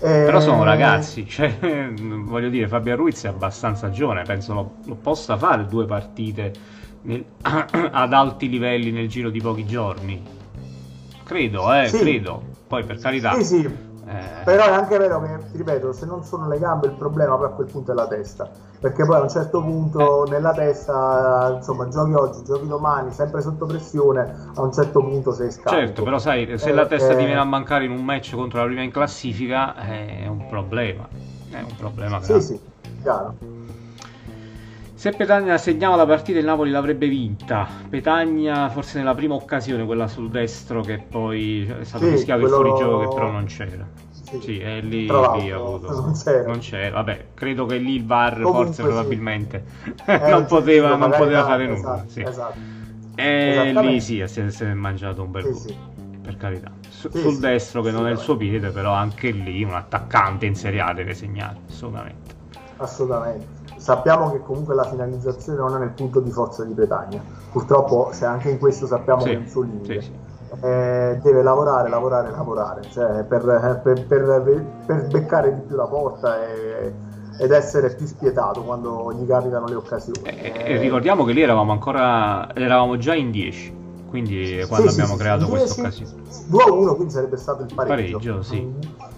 Però sono ragazzi, cioè, voglio dire, Fabio Ruiz è abbastanza giovane, penso lo, lo possa fare due partite nel, ad alti livelli nel giro di pochi giorni. Credo, eh, sì. credo. Poi per carità. Sì, sì. Eh... Però è anche vero che, ripeto, se non sono le gambe il problema poi a quel punto è la testa. Perché poi a un certo punto eh. nella testa, insomma, giochi oggi, giochi domani, sempre sotto pressione, a un certo punto sei scarico. Certo, però sai, se eh, la testa ti viene a mancare in un match contro la prima in classifica, è un problema. È un problema grave. Sì, sì, chiaro. Se Petagna segnava la partita il Napoli l'avrebbe vinta. Petagna forse nella prima occasione, quella sul destro che poi è stato sì, rischiato quello... il fuorigioco che però non c'era. Sì, sì è lì, lì avuto. Non c'era. non c'era. Vabbè, credo che lì il VAR Comunque forse sì. probabilmente eh, non, poteva, non poteva fare nulla. Esatto, sì. esatto. E lì sì, si è, si è mangiato un bel sì, per carità. Su, sul destro che non è il suo piede, però anche lì un attaccante in Serie A deve segnare, assolutamente. Assolutamente. Sappiamo che comunque la finalizzazione non è nel punto di forza di Bretagna. Purtroppo, cioè, anche in questo sappiamo sì, che è un suo limite. Eh, deve lavorare, lavorare, lavorare, cioè, per, per, per, per, beccare di più la porta e, ed essere più spietato quando gli capitano le occasioni. E, e ricordiamo che lì eravamo ancora, eravamo già in 10 quindi quando sì, abbiamo sì, creato questa occasione 2 a 1 quindi sarebbe stato il pareggio, pareggio sì.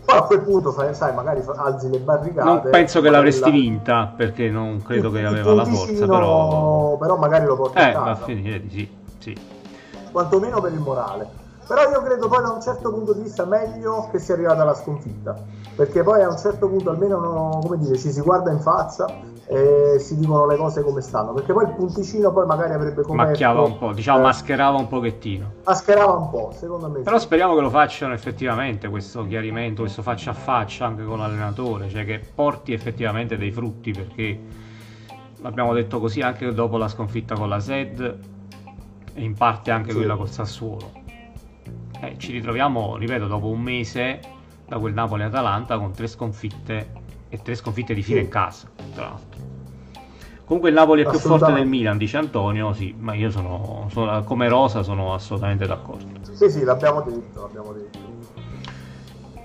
poi a quel punto sai magari alzi le barricate. Non penso che l'avresti la... vinta perché non credo che aveva la forza però... però magari lo porti eh, va a finire di sì, sì. Quantomeno per il morale. Però io credo poi da un certo punto di vista meglio che sia arrivata la sconfitta perché poi a un certo punto almeno no, come dire, ci si guarda in faccia e si dicono le cose come stanno perché poi il punticino poi magari avrebbe coperto macchiava un po' diciamo eh, mascherava un pochettino mascherava un po' secondo me però sì. speriamo che lo facciano effettivamente questo chiarimento questo faccia a faccia anche con l'allenatore cioè che porti effettivamente dei frutti perché l'abbiamo detto così anche dopo la sconfitta con la SED e in parte anche sì. quella col Sassuolo eh, ci ritroviamo ripeto dopo un mese da quel Napoli-Atalanta con tre sconfitte e tre sconfitte di fine sì. in casa, tra l'altro. Comunque il Napoli è più forte del Milan, dice Antonio, sì, ma io sono, sono come Rosa sono assolutamente d'accordo. Sì, sì, l'abbiamo detto, l'abbiamo detto.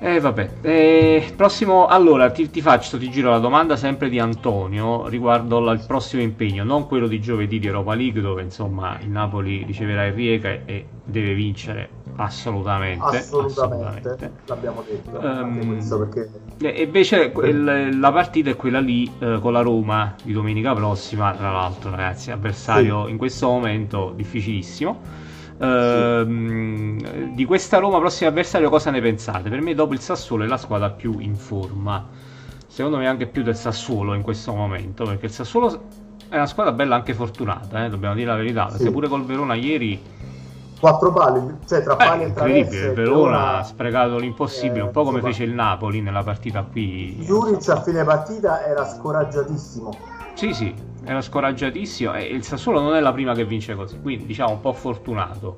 E eh, vabbè, eh, prossimo, allora ti, ti, faccio, ti giro la domanda sempre di Antonio riguardo al prossimo impegno, non quello di giovedì di Europa League dove insomma il Napoli riceverà il Rieca e deve vincere assolutamente. Assolutamente, assolutamente. l'abbiamo detto. Um, perché... E invece il, la partita è quella lì eh, con la Roma di domenica prossima, tra l'altro ragazzi, avversario sì. in questo momento difficilissimo. Uh, di questa Roma prossimo avversario cosa ne pensate? Per me dopo il Sassuolo è la squadra più in forma secondo me anche più del Sassuolo in questo momento perché il Sassuolo è una squadra bella anche fortunata eh? dobbiamo dire la verità perché sì. pure col Verona ieri quattro pali, cioè tra pali eh, e traverse. Il Verona ha sprecato l'impossibile, eh, un po' come insomma, fece il Napoli nella partita qui. Juric a fine partita era scoraggiatissimo. Sì, sì, era scoraggiatissimo e il Sassuolo non è la prima che vince così, quindi diciamo un po' fortunato.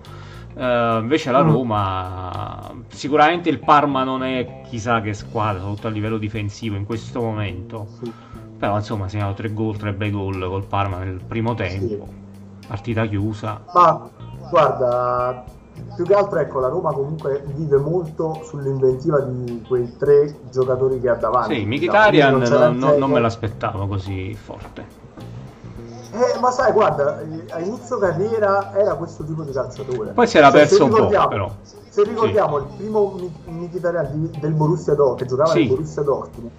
Uh, invece la mm. Roma, sicuramente il Parma non è chissà che squadra, soprattutto a livello difensivo in questo momento. Sì. Però insomma, segnato tre gol, tre bei gol col Parma nel primo tempo. Sì. Partita chiusa. Ma guarda, più che altro ecco, la Roma comunque vive molto sull'inventiva di quei tre giocatori che ha davanti. Sì, Mkhitaryan diciamo. non, non, non me l'aspettavo così forte. Eh, ma sai, guarda, a inizio carriera era questo tipo di calciatore. Poi si era cioè, perso un po', però. Se ricordiamo sì. il primo Mkhitaryan del Borussia Dortmund, che giocava sì. nel Borussia Dortmund,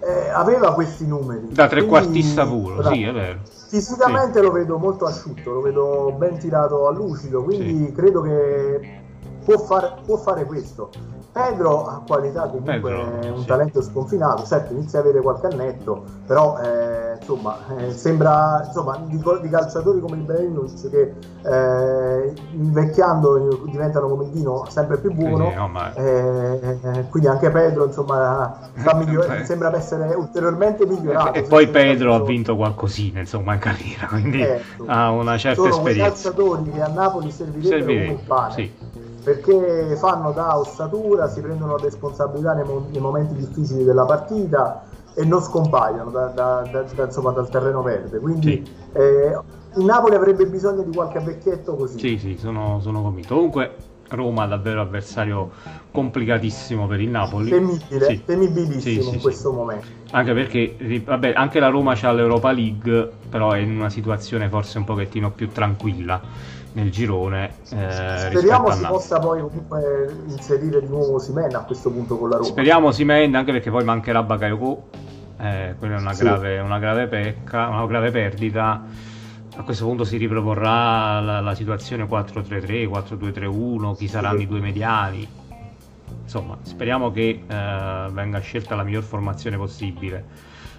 eh, aveva questi numeri. Da trequartista puro, sì, è vero. Fisicamente sì. lo vedo molto asciutto, lo vedo ben tirato a lucido, quindi credo che può fare, può fare questo. Pedro ha qualità comunque Pedro, è un sì. talento sconfinato, certo inizia ad avere qualche annetto, però eh, insomma eh, sembra insomma, di, di, calciatori come il Ibrahimovic che eh, invecchiando diventano come il vino sempre più buono, ma... Eh, eh, quindi anche Pedro insomma miglior- sembra essere ulteriormente migliorato. E, poi Pedro ha vinto qualcosina insomma in carriera, quindi certo. ha una certa Sono esperienza. Sono calciatori che a Napoli servirebbero Servire, come il pane. Sì perché fanno da ossatura, si prendono responsabilità nei, mo- nei momenti difficili della partita e non scompaiono da, da, da, insomma, dal terreno verde. Quindi sì. eh, il Napoli avrebbe bisogno di qualche vecchietto così. Sì, sì, sono, sono convinto. Comunque Roma davvero avversario complicatissimo per il Napoli. Temibile, sì. temibilissimo sì, in questo momento. Anche perché, vabbè, anche la Roma c'ha l'Europa League, però è in una situazione forse un pochettino più tranquilla nel girone. Eh, Speriamo si possa poi comunque inserire di nuovo Simen a questo punto con la Roma. Speriamo Simen anche perché poi mancherà Bakayoko, eh, quella è una, sì. grave, una grave pecca, una grave perdita. A questo punto si riproporrà la, la situazione 4-3-3, 4-2-3-1, chi saranno sì. i due mediani. Insomma, speriamo che eh, venga scelta la miglior formazione possibile.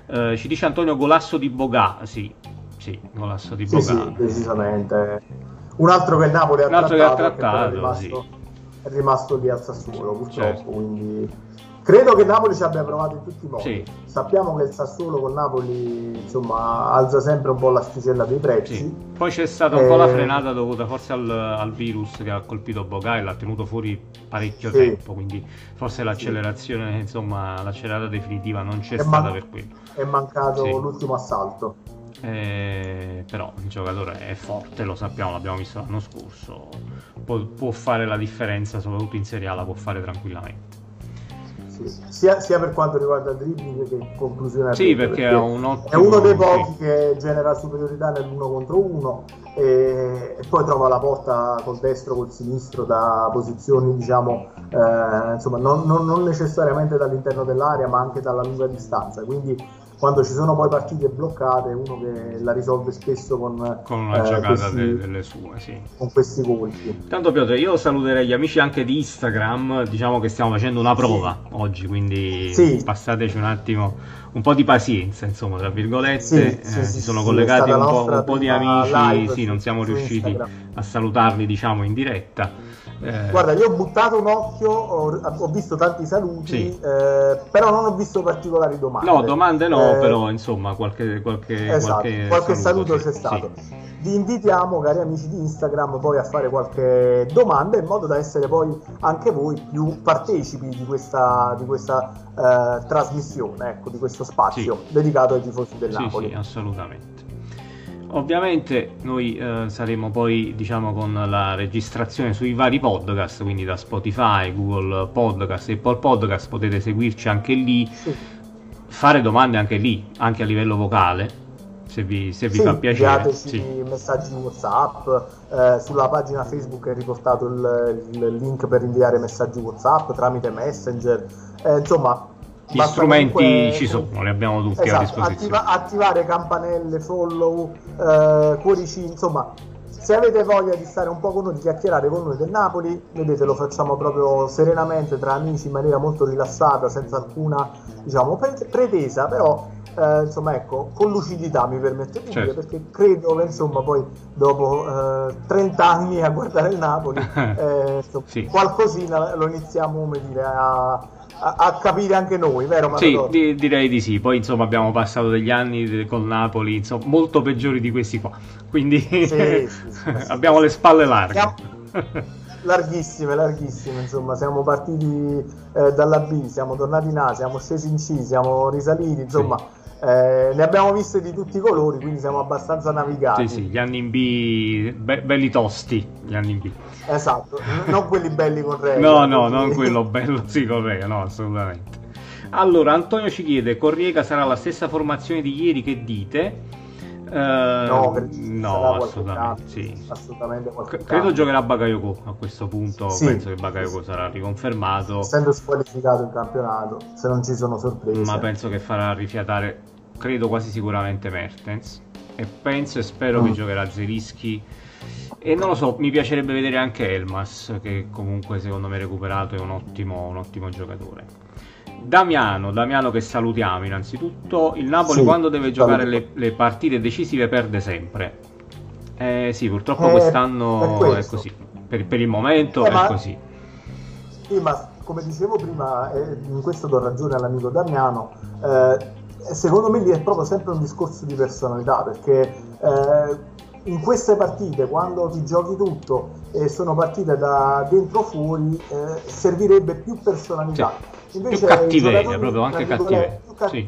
Eh, ci dice Antonio Golasso di Bogà, sì, sì, Golasso di Bogà. Sì, sì, decisamente un altro che il Napoli ha trattato, ha trattato è, rimasto, sì. è rimasto lì al Sassuolo purtroppo certo. quindi Credo che Napoli ci abbia provato in tutti i modi. Sì. Sappiamo che il Sassuolo con Napoli insomma alza sempre un po' l'asticella dei prezzi. Sì. Poi c'è stata un po' la Eh, frenata dovuta forse al, al virus che ha colpito Boga e l'ha tenuto fuori parecchio tempo, quindi forse l'accelerazione, insomma, l'accelerata definitiva non c'è È stata man- per quello. È mancato l'ultimo assalto. Eh, però il giocatore è forte, lo sappiamo, l'abbiamo visto l'anno scorso, può, può fare la differenza, soprattutto in Serie A la può fare tranquillamente. Sì. Sia, sia per quanto riguarda il dribbling che conclusione. Sì, perché è un è uno dei pochi che genera superiorità nell'uno contro uno e, e poi trova la porta col destro, col sinistro da posizioni diciamo eh, insomma non, non- non necessariamente dall'interno dell'area ma anche dalla lunga distanza quindi quando ci sono poi partite bloccate uno che la risolve spesso con, Con una eh, giocata questi, de- delle sue, sì. con questi colpi Tanto Piotr, io saluterei gli amici anche di Instagram, diciamo che stiamo facendo una prova oggi, quindi Sì. passateci un attimo, un po' di pazienza, insomma, tra virgolette, Sì, eh, sì, sì, si sono sì, collegati un po', un po' di amici, live sì, non siamo riusciti Instagram. a salutarli, diciamo, in diretta. Eh, Guarda, io ho buttato un occhio, ho, ho visto tanti saluti, Sì. eh, però non ho visto particolari domande. no, domande no, Eh, però insomma qualche, qualche, Esatto, qualche, saluto sì, c'è sì. stato. Vi invitiamo, cari amici di Instagram, poi a fare qualche domanda in modo da essere poi anche voi più partecipi di questa, di questa eh, trasmissione, ecco, di questo spazio dedicato ai tifosi del Sì, Napoli. sì, assolutamente. Ovviamente noi eh, saremo poi, diciamo, con la registrazione sui vari podcast, quindi da Spotify, Google Podcast, Apple Podcast, potete seguirci anche lì, Sì. fare domande anche lì, anche a livello vocale, se vi, se vi Sì, fa piacere. inviateci Sì. messaggi WhatsApp, eh, sulla pagina Facebook è riportato il, il link per inviare messaggi WhatsApp tramite Messenger, eh, insomma... Gli basta strumenti comunque- ci sono, li abbiamo tutti a Esatto, disposizione. attiva- attivare campanelle, follow, eh, cuoricini, insomma, se avete voglia di stare un po' con noi, di chiacchierare con noi del Napoli, vedete, lo facciamo proprio serenamente tra amici in maniera molto rilassata, senza alcuna, diciamo, pre- pretesa, però, eh, insomma, ecco, con lucidità mi permette di dire, Certo. perché credo che, insomma, poi dopo eh, 30 anni a guardare il Napoli, eh, Sì. qualcosina lo iniziamo, come dire, a, a- a capire anche noi, vero Sì, Matador? di- direi di sì. Poi insomma abbiamo passato degli anni col Napoli, insomma, molto peggiori di questi qua. Quindi Sì, sì, sì, sì. abbiamo le spalle larghe. Siamo- larghissime, larghissime, insomma, siamo partiti eh, dalla B, siamo tornati in A, siamo scesi in C, siamo risaliti, insomma, eh, ne abbiamo viste di tutti i colori, quindi siamo abbastanza navigati. Sì, sì, gli anni in B, be- belli tosti, gli anni in B. Esatto, non quelli belli con Rega. No, no, quelli- non quello bello, sì, corretto, no, assolutamente. Allora, Antonio ci chiede, Corriega sarà la stessa formazione di ieri, che dite? Eh, No, no, assolutamente, sì. assolutamente C- credo giocherà Bakayoko a questo punto, Sì. penso che Bakayoko sarà riconfermato, Essendo squalificato in campionato, se non ci sono sorprese. ma penso che farà rifiatare, credo quasi sicuramente Mertens. E penso e spero Mm. che giocherà Zelischi. E non lo so, mi piacerebbe vedere anche Elmas, che comunque secondo me recuperato è un ottimo, un ottimo giocatore. Damiano, Damiano che salutiamo innanzitutto. Il Napoli Sì, quando deve giocare le, le partite decisive perde sempre. Eh sì, purtroppo Eh, quest'anno è così. Per, per il momento Eh, è ma- così. Sì, ma come dicevo prima, eh, in questo do ragione all'amico Damiano, eh, secondo me lì è proprio sempre un discorso di personalità, perché eh, in queste partite, quando ti giochi tutto e sono partite da dentro fuori, eh, servirebbe più personalità. Invece più cattiveria, proprio anche cattiveria. Sì.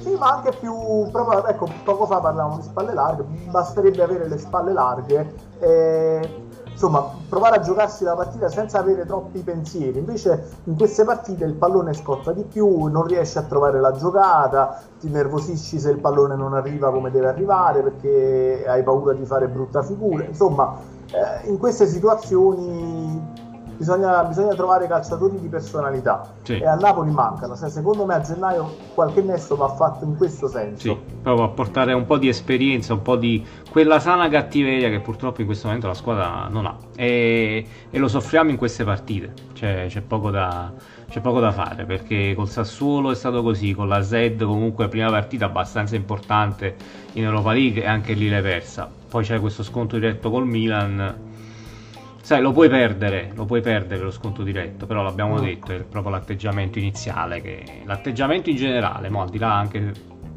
sì, ma anche più proprio, ecco, poco fa parlavamo di spalle larghe, basterebbe avere le spalle larghe e insomma provare a giocarsi la partita senza avere troppi pensieri. Invece in queste partite il pallone scotta di più, non riesci a trovare la giocata, ti nervosisci se il pallone non arriva come deve arrivare perché hai paura di fare brutta figura. Insomma, eh, in queste situazioni bisogna, bisogna trovare calciatori di personalità Sì. e a Napoli mancano. Cioè, secondo me a gennaio qualche nesso va fatto in questo senso. Sì, proprio a portare un po' di esperienza, un po' di quella sana cattiveria che purtroppo in questo momento la squadra non ha. E, e lo soffriamo in queste partite. C'è, c'è poco da, c'è poco da fare perché col Sassuolo è stato così, con la Z comunque prima partita abbastanza importante in Europa League e anche lì l'hai persa. Poi c'è questo scontro diretto col Milan. Sai, lo puoi perdere, lo puoi perdere lo sconto diretto, però l'abbiamo Mm. detto, è proprio l'atteggiamento iniziale, che, l'atteggiamento in generale, mo, al di là anche,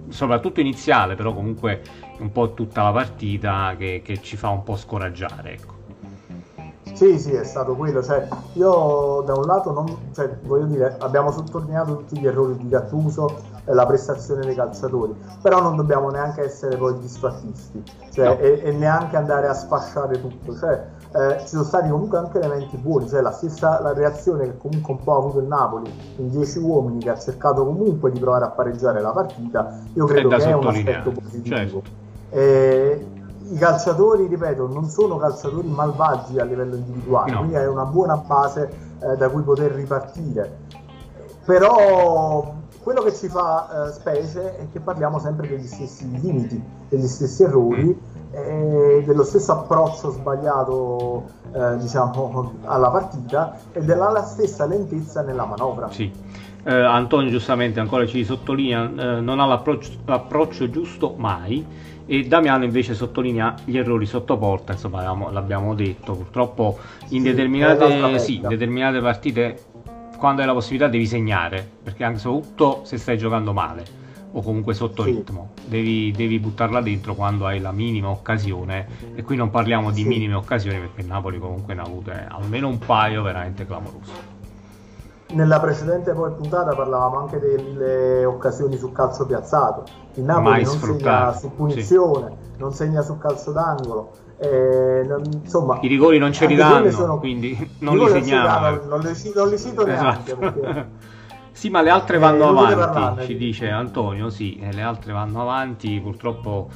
soprattutto iniziale, però comunque un po' tutta la partita che, che ci fa un po' scoraggiare, ecco. Sì, sì, è stato quello. Cioè, io da un lato non, cioè, voglio dire, abbiamo sottolineato tutti gli errori di Gattuso e la prestazione dei calciatori, però non dobbiamo neanche essere poi disfattisti, cioè, No. e, e neanche andare a sfasciare tutto. Cioè, eh, ci sono stati comunque anche elementi buoni, cioè la stessa la reazione che comunque un po' ha avuto il Napoli in 10 uomini che ha cercato comunque di provare a pareggiare la partita, io credo che è un aspetto positivo. certo. Eh, I calciatori, ripeto, non sono calciatori malvagi a livello individuale, No. quindi è una buona base eh, da cui poter ripartire. Però quello che ci fa eh, specie è che parliamo sempre degli stessi limiti, degli stessi errori, e dello stesso approccio sbagliato eh, diciamo, alla partita e della stessa lentezza nella manovra. Sì. Eh, Antonio giustamente ancora ci sottolinea eh, non ha l'approccio, l'approccio giusto mai e Damiano invece sottolinea gli errori sotto porta, insomma avevamo- l'abbiamo detto, purtroppo in Sì, determinate, sì, determinate partite quando hai la possibilità devi segnare, perché anche soprattutto se stai giocando male o comunque sotto Sì. ritmo, devi, devi buttarla dentro quando hai la minima occasione e qui non parliamo di Sì. minime occasioni perché il Napoli comunque ne ha avute almeno un paio veramente clamorose. Nella precedente puntata parlavamo anche delle occasioni sul calcio piazzato. Il Napoli Mai non segna sfruttate, su punizione, non segna sul calcio d'angolo. eh, non- insomma, I rigori non ce li danno, sono- quindi non li segniamo. non, ci- non li cito neanche Esatto. perché sì, ma le altre Eh, vanno potete avanti, ci dice Antonio, sì, eh, le altre vanno avanti, purtroppo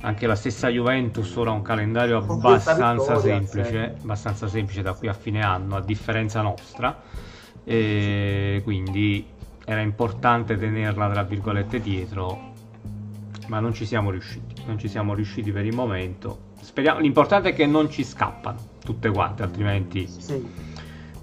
anche la stessa Juventus ora ha un calendario abbastanza vittoria, semplice, abbastanza semplice da qui a fine anno, a differenza nostra, e quindi era importante tenerla tra virgolette dietro, ma non ci siamo riusciti, non ci siamo riusciti per il momento. Speriamo, l'importante è che non ci scappano tutte quante, altrimenti, sì.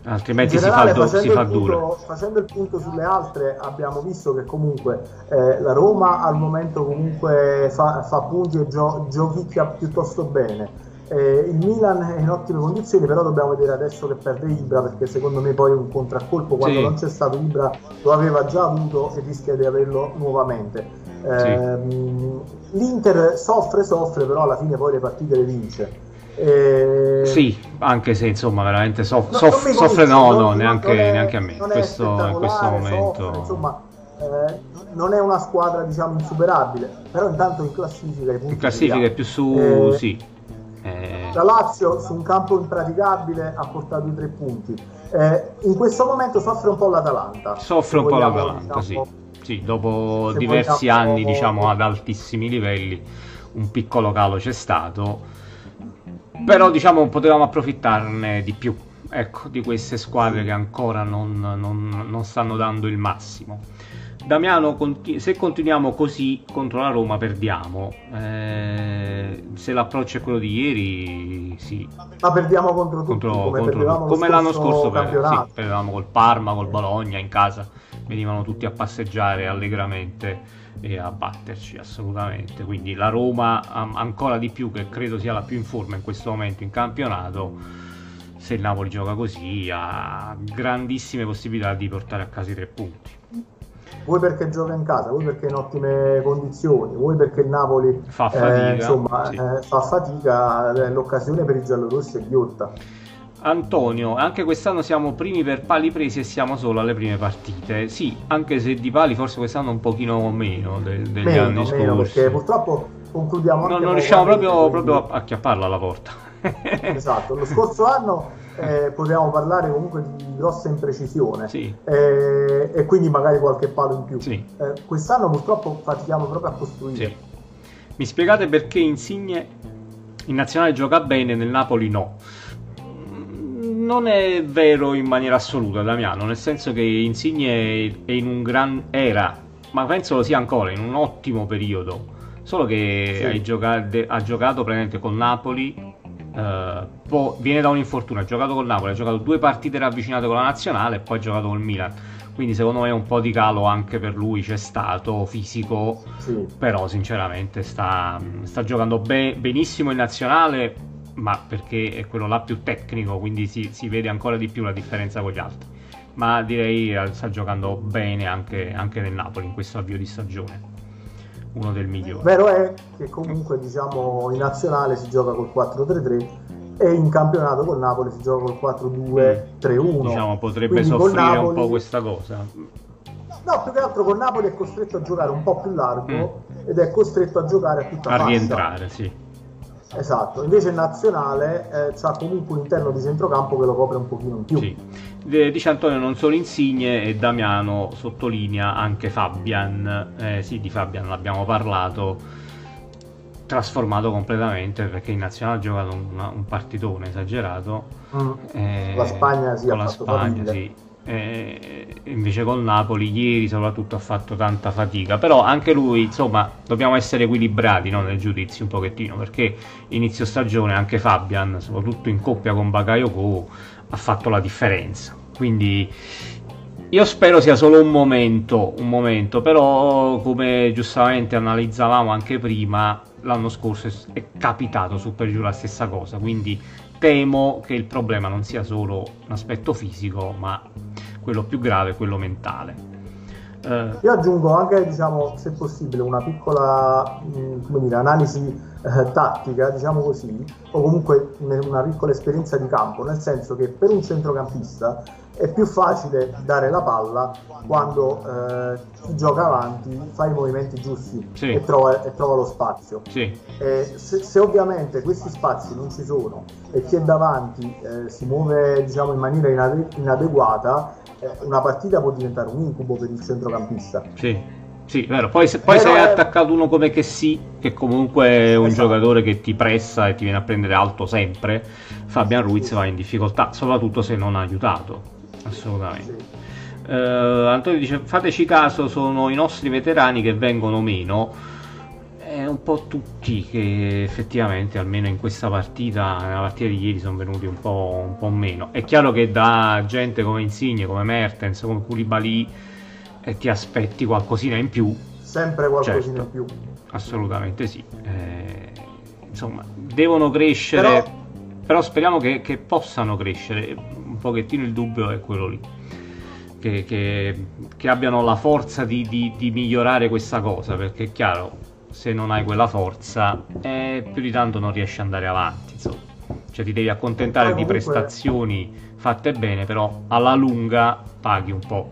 Altrimenti In si fa, generale, do- si facendo, fa il punto, duro. facendo il punto sulle altre, abbiamo visto che comunque eh, la Roma al momento comunque fa, fa punti e gio- giochicchia piuttosto bene. Eh, il Milan è in ottime condizioni, però dobbiamo vedere adesso che perde Ibra perché secondo me poi un contraccolpo quando Sì. non c'è stato Ibra lo aveva già avuto e rischia di averlo nuovamente. Ehm, L'Inter soffre, soffre, però alla fine poi le partite le vince. Eh, Sì, anche se insomma veramente soff- No, soff- soffre, no, no, non- neanche, non è- neanche a me. è Questo, in questo momento. soffre, insomma, eh, non è una squadra diciamo insuperabile, però intanto in classifica punti in classifica è più su, Eh, sì. Eh, La Lazio su un campo impraticabile ha portato i tre punti. Eh, in questo momento soffre un po' l'Atalanta. soffre un po' l'Atalanta, diciamo, sì. Sì, dopo se diversi vogliamo- anni, diciamo, ad altissimi livelli, un piccolo calo c'è stato. Però, diciamo, potevamo approfittarne di più, ecco, di queste squadre che ancora non, non- non stanno dando il massimo. Damiano, se continuiamo così contro la Roma perdiamo. Eh, se l'approccio è quello di ieri, sì, Ma perdiamo contro tutti, contro, come, contro- come l'anno scorso per, sì, perdevamo col Parma, col Bologna in casa venivano tutti a passeggiare allegramente e a batterci assolutamente quindi la Roma ancora di più che credo sia la più in forma in questo momento in campionato se il Napoli gioca così ha grandissime possibilità di portare a casa i tre punti Vuoi perché gioca in casa, vuoi perché è in ottime condizioni, vuoi perché il Napoli Fa eh, fatica, insomma, sì. eh, fa fatica, eh, l'occasione per i giallorossi è ghiotta. Antonio, anche quest'anno siamo primi per pali presi e siamo solo alle prime partite. Sì, anche se di pali forse quest'anno un pochino meno de- degli Meno, anni meno, scorsi. perché purtroppo concludiamo No, anche non poco riusciamo proprio, proprio a chiapparla alla porta. Esatto, lo scorso anno eh, potevamo parlare comunque di grossa imprecisione Sì, eh, e quindi magari qualche palo in più. sì, Eh, quest'anno purtroppo fatichiamo proprio a costruire. sì. Mi spiegate perché Insigne in nazionale gioca bene, nel Napoli no? Non è vero in maniera assoluta, Damiano, nel senso che Insigne è in un gran era, ma penso lo sia ancora, in un ottimo periodo. Solo che Sì. gioca- ha giocato praticamente con Napoli, eh, poi viene da un infortunio, ha giocato con Napoli, ha giocato due partite ravvicinate con la nazionale e poi ha giocato col Milan. Quindi secondo me un po' di calo anche per lui c'è stato, fisico, Sì. però sinceramente sta, sta giocando be- benissimo in nazionale ma perché è quello là più tecnico, quindi si, si vede ancora di più la differenza con gli altri. Ma direi eh, sta giocando bene anche, anche nel Napoli in questo avvio di stagione uno del migliore. Vero è che comunque diciamo in nazionale si gioca col 4-3-3 e in campionato con Napoli si gioca col 4-2-3-1. Diciamo potrebbe Quindi soffrire Napoli... un po' questa cosa. No, più che altro con Napoli è costretto a giocare un po' più largo mm. ed è costretto a giocare a tutta a fascia. A rientrare, sì. Esatto, invece il nazionale eh, ha comunque un interno di centrocampo che lo copre un pochino in più. Sì. Dice Antonio non solo Insigne e Damiano sottolinea anche Fabian. Eh, sì, di Fabian l'abbiamo parlato, trasformato completamente perché in nazionale ha giocato un, un partitone esagerato. Mm. Eh, la Spagna sì, con la Spagna, sì eh, invece col Napoli ieri soprattutto ha fatto tanta fatica. Però anche lui insomma dobbiamo essere equilibrati no, nel giudizio un pochettino perché inizio stagione anche Fabian soprattutto in coppia con Bakayoko ha fatto la differenza. Quindi io spero sia solo un momento, un momento. Però come giustamente analizzavamo anche prima l'anno scorso è capitato su per giù la stessa cosa. Quindi temo che il problema non sia solo un aspetto fisico, ma quello più grave, quello mentale. Eh, Io aggiungo anche, diciamo, se possibile, una piccola mh, dire, analisi eh, tattica, diciamo così, o comunque una piccola esperienza di campo, nel senso che per un centrocampista è più facile dare la palla quando eh, chi gioca avanti fa i movimenti giusti sì. e, trova, e, trova, lo spazio. Sì. Se, se, ovviamente questi spazi non ci sono e chi è davanti eh, si muove diciamo, in maniera inade- inadeguata, eh, una partita può diventare un incubo per il centrocampista. Sì. Sì, vero. Poi, se, poi sei è... attaccato uno come che sì, che comunque è un esatto. giocatore che ti pressa e ti viene a prendere alto sempre, Fabian Ruiz sì. va in difficoltà, soprattutto se non ha aiutato assolutamente. Sì. Uh, Antonio dice: Fateci caso, sono i nostri veterani che vengono meno. Un po' tutti che effettivamente, almeno in questa partita, nella partita di ieri, sono venuti un po', un po meno. È chiaro che da gente come Insigne, come Mertens, come Koulibaly, eh, ti aspetti qualcosina in più. Sempre qualcosina certo, in più. Assolutamente sì. Eh, insomma, devono crescere. Però, però speriamo che, che possano crescere pochettino il dubbio è quello lì. Che, che, che abbiano la forza di, di, di, migliorare questa cosa, perché è chiaro, se non hai quella forza, eh, più di tanto non riesci ad andare avanti. Insomma. Cioè ti devi accontentare comunque... di prestazioni fatte bene, però alla lunga paghi un po'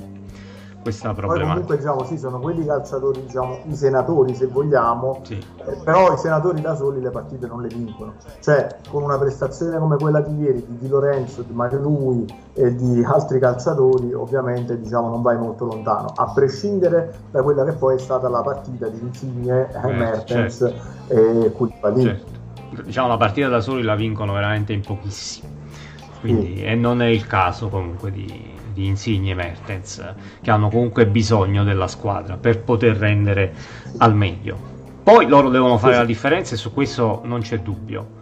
questa problematica. Poi comunque diciamo sì, sono quelli calciatori, diciamo, i senatori se vogliamo, sì. eh, però i senatori da soli le partite non le vincono. Cioè con una prestazione come quella di ieri di Di Lorenzo, di Mario Lui e di altri calciatori ovviamente diciamo non vai molto lontano, a prescindere da quella che poi è stata la partita di Insigne, eh, Mertens certo. e Koulibaly. Certo. Diciamo la partita da soli la vincono veramente in pochissimi. Quindi, sì. E non è il caso comunque di, di Insigne e Mertens, che hanno comunque bisogno della squadra per poter rendere al meglio. Poi loro devono fare la differenza e su questo non c'è dubbio.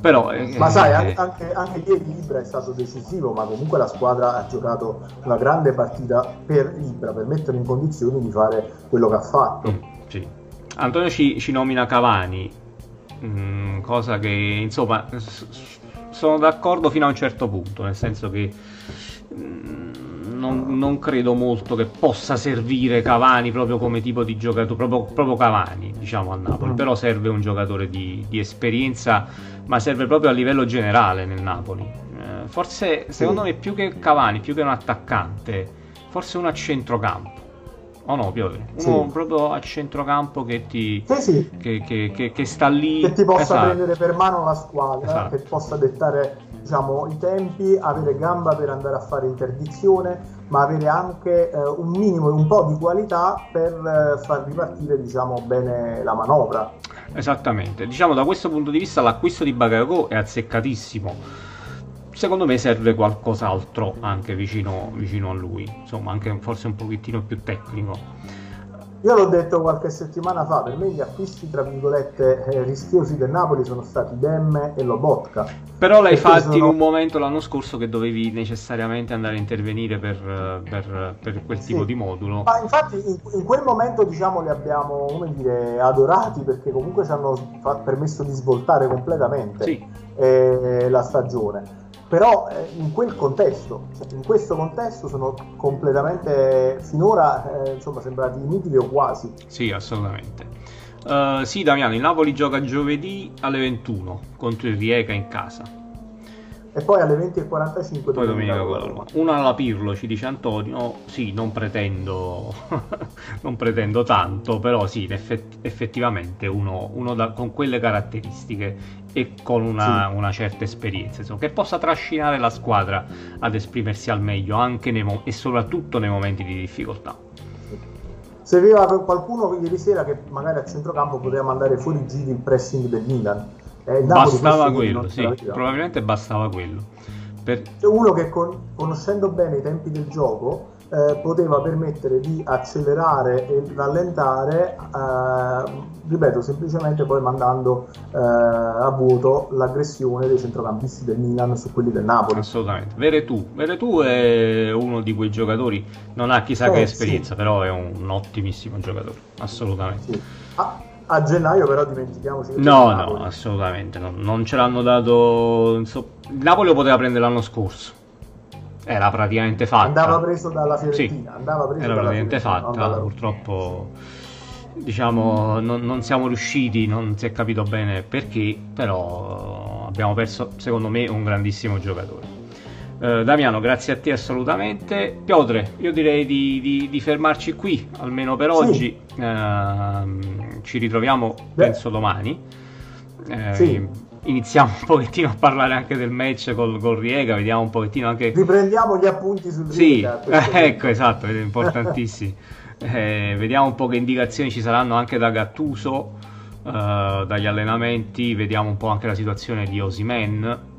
Però, eh, ma sai, eh, anche, anche ieri Libra è stato decisivo, ma comunque la squadra ha giocato una grande partita per Libra, per metterlo in condizioni di fare quello che ha fatto. Mm, sì. Antonio ci, ci, nomina Cavani, mm, cosa che insomma sono d'accordo fino a un certo punto, nel senso che non, non, credo molto che possa servire Cavani proprio come tipo di giocatore, proprio, proprio Cavani diciamo a Napoli, mm. però serve un giocatore di, di, esperienza, ma serve proprio a livello generale nel Napoli. Eh, forse secondo me più che Cavani, più che un attaccante, forse uno a centrocampo. O oh no, Piotr? Uno sì. proprio a centrocampo che ti sì, sì. Che, che, che, sta lì. Che ti possa esatto. prendere per mano la squadra, esatto. che possa dettare diciamo, i tempi, avere gamba per andare a fare interdizione, ma avere anche eh, un minimo e un po' di qualità per eh, far ripartire diciamo, bene la manovra. Esattamente, diciamo da questo punto di vista l'acquisto di Bagayoko è azzeccatissimo. Secondo me serve qualcos'altro anche vicino, vicino a lui, insomma anche forse un pochettino più tecnico. Io l'ho detto qualche settimana fa, per me gli acquisti tra virgolette eh, rischiosi del Napoli sono stati Demme e Lobotka. Però l'hai fatto sono... in un momento l'anno scorso che dovevi necessariamente andare a intervenire per, per, per quel tipo di modulo. Ma infatti in, in, quel momento diciamo li abbiamo come dire, adorati perché comunque ci hanno permesso di svoltare completamente sì. eh, la stagione però eh, in quel contesto, in questo contesto sono completamente finora eh, insomma sembrati inutili o quasi. Sì, assolutamente. Uh, sì, Damiano, il Napoli gioca giovedì alle 21 contro il Rieca in casa e poi alle 20.45 poi domenica con la Roma una alla Pirlo ci dice Antonio sì non pretendo non pretendo tanto però sì effett- effettivamente uno, uno da, con quelle caratteristiche e con una, sì. una certa esperienza insomma, che possa trascinare la squadra ad esprimersi al meglio anche mo- e soprattutto nei momenti di difficoltà. Serviva qualcuno ieri sera che magari a centrocampo poteva mandare fuori giri il pressing del Milan eh, bastava quello, sì, probabilmente bastava quello. Per... Uno che con, conoscendo bene i tempi del gioco eh, poteva permettere di accelerare e rallentare, eh, ripeto, semplicemente poi mandando eh, a vuoto l'aggressione dei centrocampisti del Milan su quelli del Napoli. Assolutamente. Veretù, Veretù è uno di quei giocatori, non ha chissà che eh, esperienza, sì. però è un, ottimissimo giocatore, assolutamente. Sì. Ah a gennaio però dimentichiamoci no no assolutamente no. non ce l'hanno dato il Napoli lo poteva prendere l'anno scorso. Era praticamente fatta. Andava preso dalla Fiorentina sì, era praticamente fatta purtroppo diciamo non, non, siamo riusciti non si è capito bene perché però abbiamo perso secondo me un grandissimo giocatore eh, Damiano, grazie a te assolutamente. Piotre, io direi di, di, di fermarci qui, almeno per sì. oggi. Eh, ci ritroviamo, Beh. penso, domani. Eh, sì. Iniziamo un pochettino a parlare anche del match col, col Riega, vediamo un pochettino anche... Riprendiamo gli appunti sul Riega. Sì, ecco, esatto, è importantissimo. Eh, vediamo un po' che indicazioni ci saranno anche da Gattuso, eh, dagli allenamenti, vediamo un po' anche la situazione di Osimen,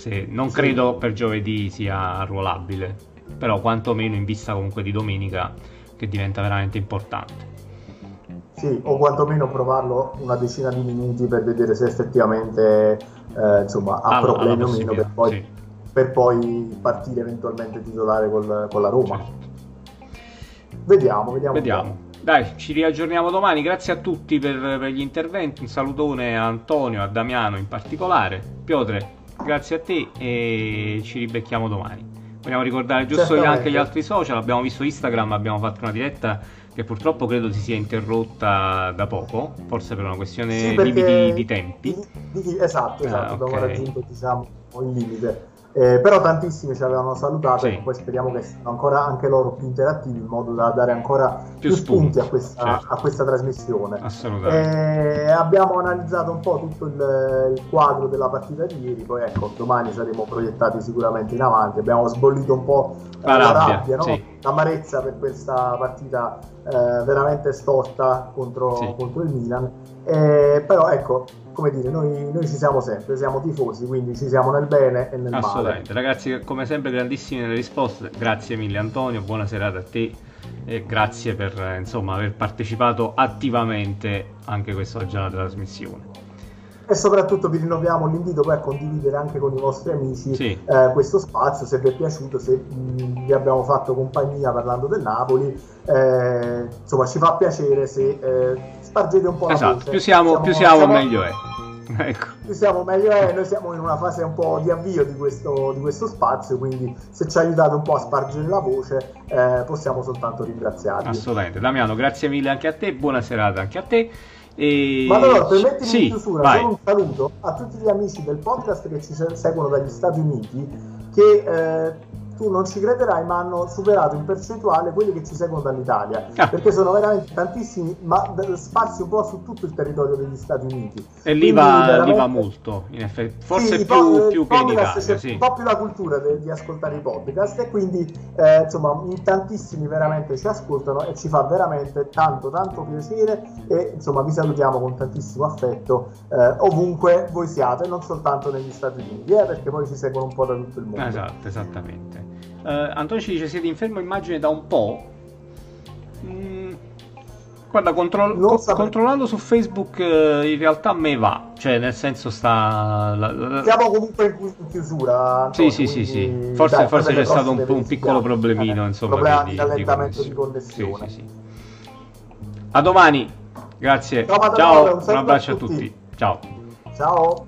se, non sì. credo per giovedì sia arruolabile, però quantomeno in vista comunque di domenica che diventa veramente importante. Sì, o quantomeno provarlo una decina di minuti per vedere se effettivamente eh, insomma, ha ah, problemi o meno per poi, sì. per poi, partire eventualmente titolare col, con la Roma. Certo. Vediamo, vediamo. Vediamo. Dai, ci riaggiorniamo domani. Grazie a tutti per, per, gli interventi. Un salutone a Antonio, a Damiano in particolare. Piotre, grazie a te e ci ribecchiamo domani. Vogliamo ricordare giusto anche gli altri social, abbiamo visto Instagram, abbiamo fatto una diretta che purtroppo credo si sia interrotta da poco, forse per una questione sì, limiti di tempi. Di, di, esatto, esatto, ah, abbiamo raggiunto diciamo, il limite. Eh, però tantissimi ci avevano salutato sì. e poi speriamo che siano ancora anche loro più interattivi in modo da dare ancora più, più spunti, a questa, certo. a questa, trasmissione. Assolutamente. Eh, abbiamo analizzato un po' tutto il, il, quadro della partita di ieri, poi ecco, domani saremo proiettati sicuramente in avanti. Abbiamo sbollito un po' la, la rabbia, rabbia no? sì. L'amarezza per questa partita eh, veramente storta contro, sì. contro il Milan. Eh, però ecco, come dire, noi, noi, ci siamo sempre, siamo tifosi, quindi ci siamo nel bene e nel male. Assolutamente, ragazzi, come sempre grandissime le risposte, grazie mille Antonio, buona serata a te e grazie per insomma, aver partecipato attivamente anche quest'oggi alla trasmissione. E soprattutto vi rinnoviamo l'invito poi a condividere anche con i vostri amici sì. eh, questo spazio, se vi è piaciuto, se mh, vi abbiamo fatto compagnia parlando del Napoli, eh, insomma ci fa piacere se eh, spargete un po' esatto, la voce. Più siamo, siamo, più siamo, siamo meglio è. Ecco. Più siamo meglio è, noi siamo in una fase un po' di avvio di questo, di questo spazio, quindi se ci aiutate un po' a spargere la voce eh, possiamo soltanto ringraziarvi. Assolutamente, Damiano, grazie mille anche a te, buona serata anche a te. E... Ma allora, permettimi sì, in chiusura vai. un saluto a tutti gli amici del podcast che ci seguono dagli Stati Uniti che eh, tu non ci crederai, ma hanno superato in percentuale quelli che ci seguono dall'Italia, ah. perché sono veramente tantissimi, ma sparsi un po' su tutto il territorio degli Stati Uniti. E lì va, veramente... lì va molto, in effetti, forse sì, più, più che in Italia. Sì. un po' più la cultura de- di ascoltare i podcast e quindi eh, insomma in tantissimi veramente ci ascoltano e ci fa veramente tanto tanto piacere e insomma vi salutiamo con tantissimo affetto eh, ovunque voi siate, non soltanto negli Stati Uniti, eh, perché poi ci seguono un po' da tutto il mondo. Esatto, esattamente. Uh, Antonio ci dice siete in fermo immagine da un po'. Mm, Guarda, controll- co- controllando su Facebook eh, in realtà me va, cioè nel senso sta... La, la... Siamo comunque in chiusura. Antonio, sì, sì, sì, sì. Forse, dai, forse c'è stato un, un piccolo problemino, eh, insomma. Problema di, di rallentamento di connessione. Sì, sì, sì. A domani, grazie. Ciao, Ciao un abbraccio a tutti. Ciao. Ciao.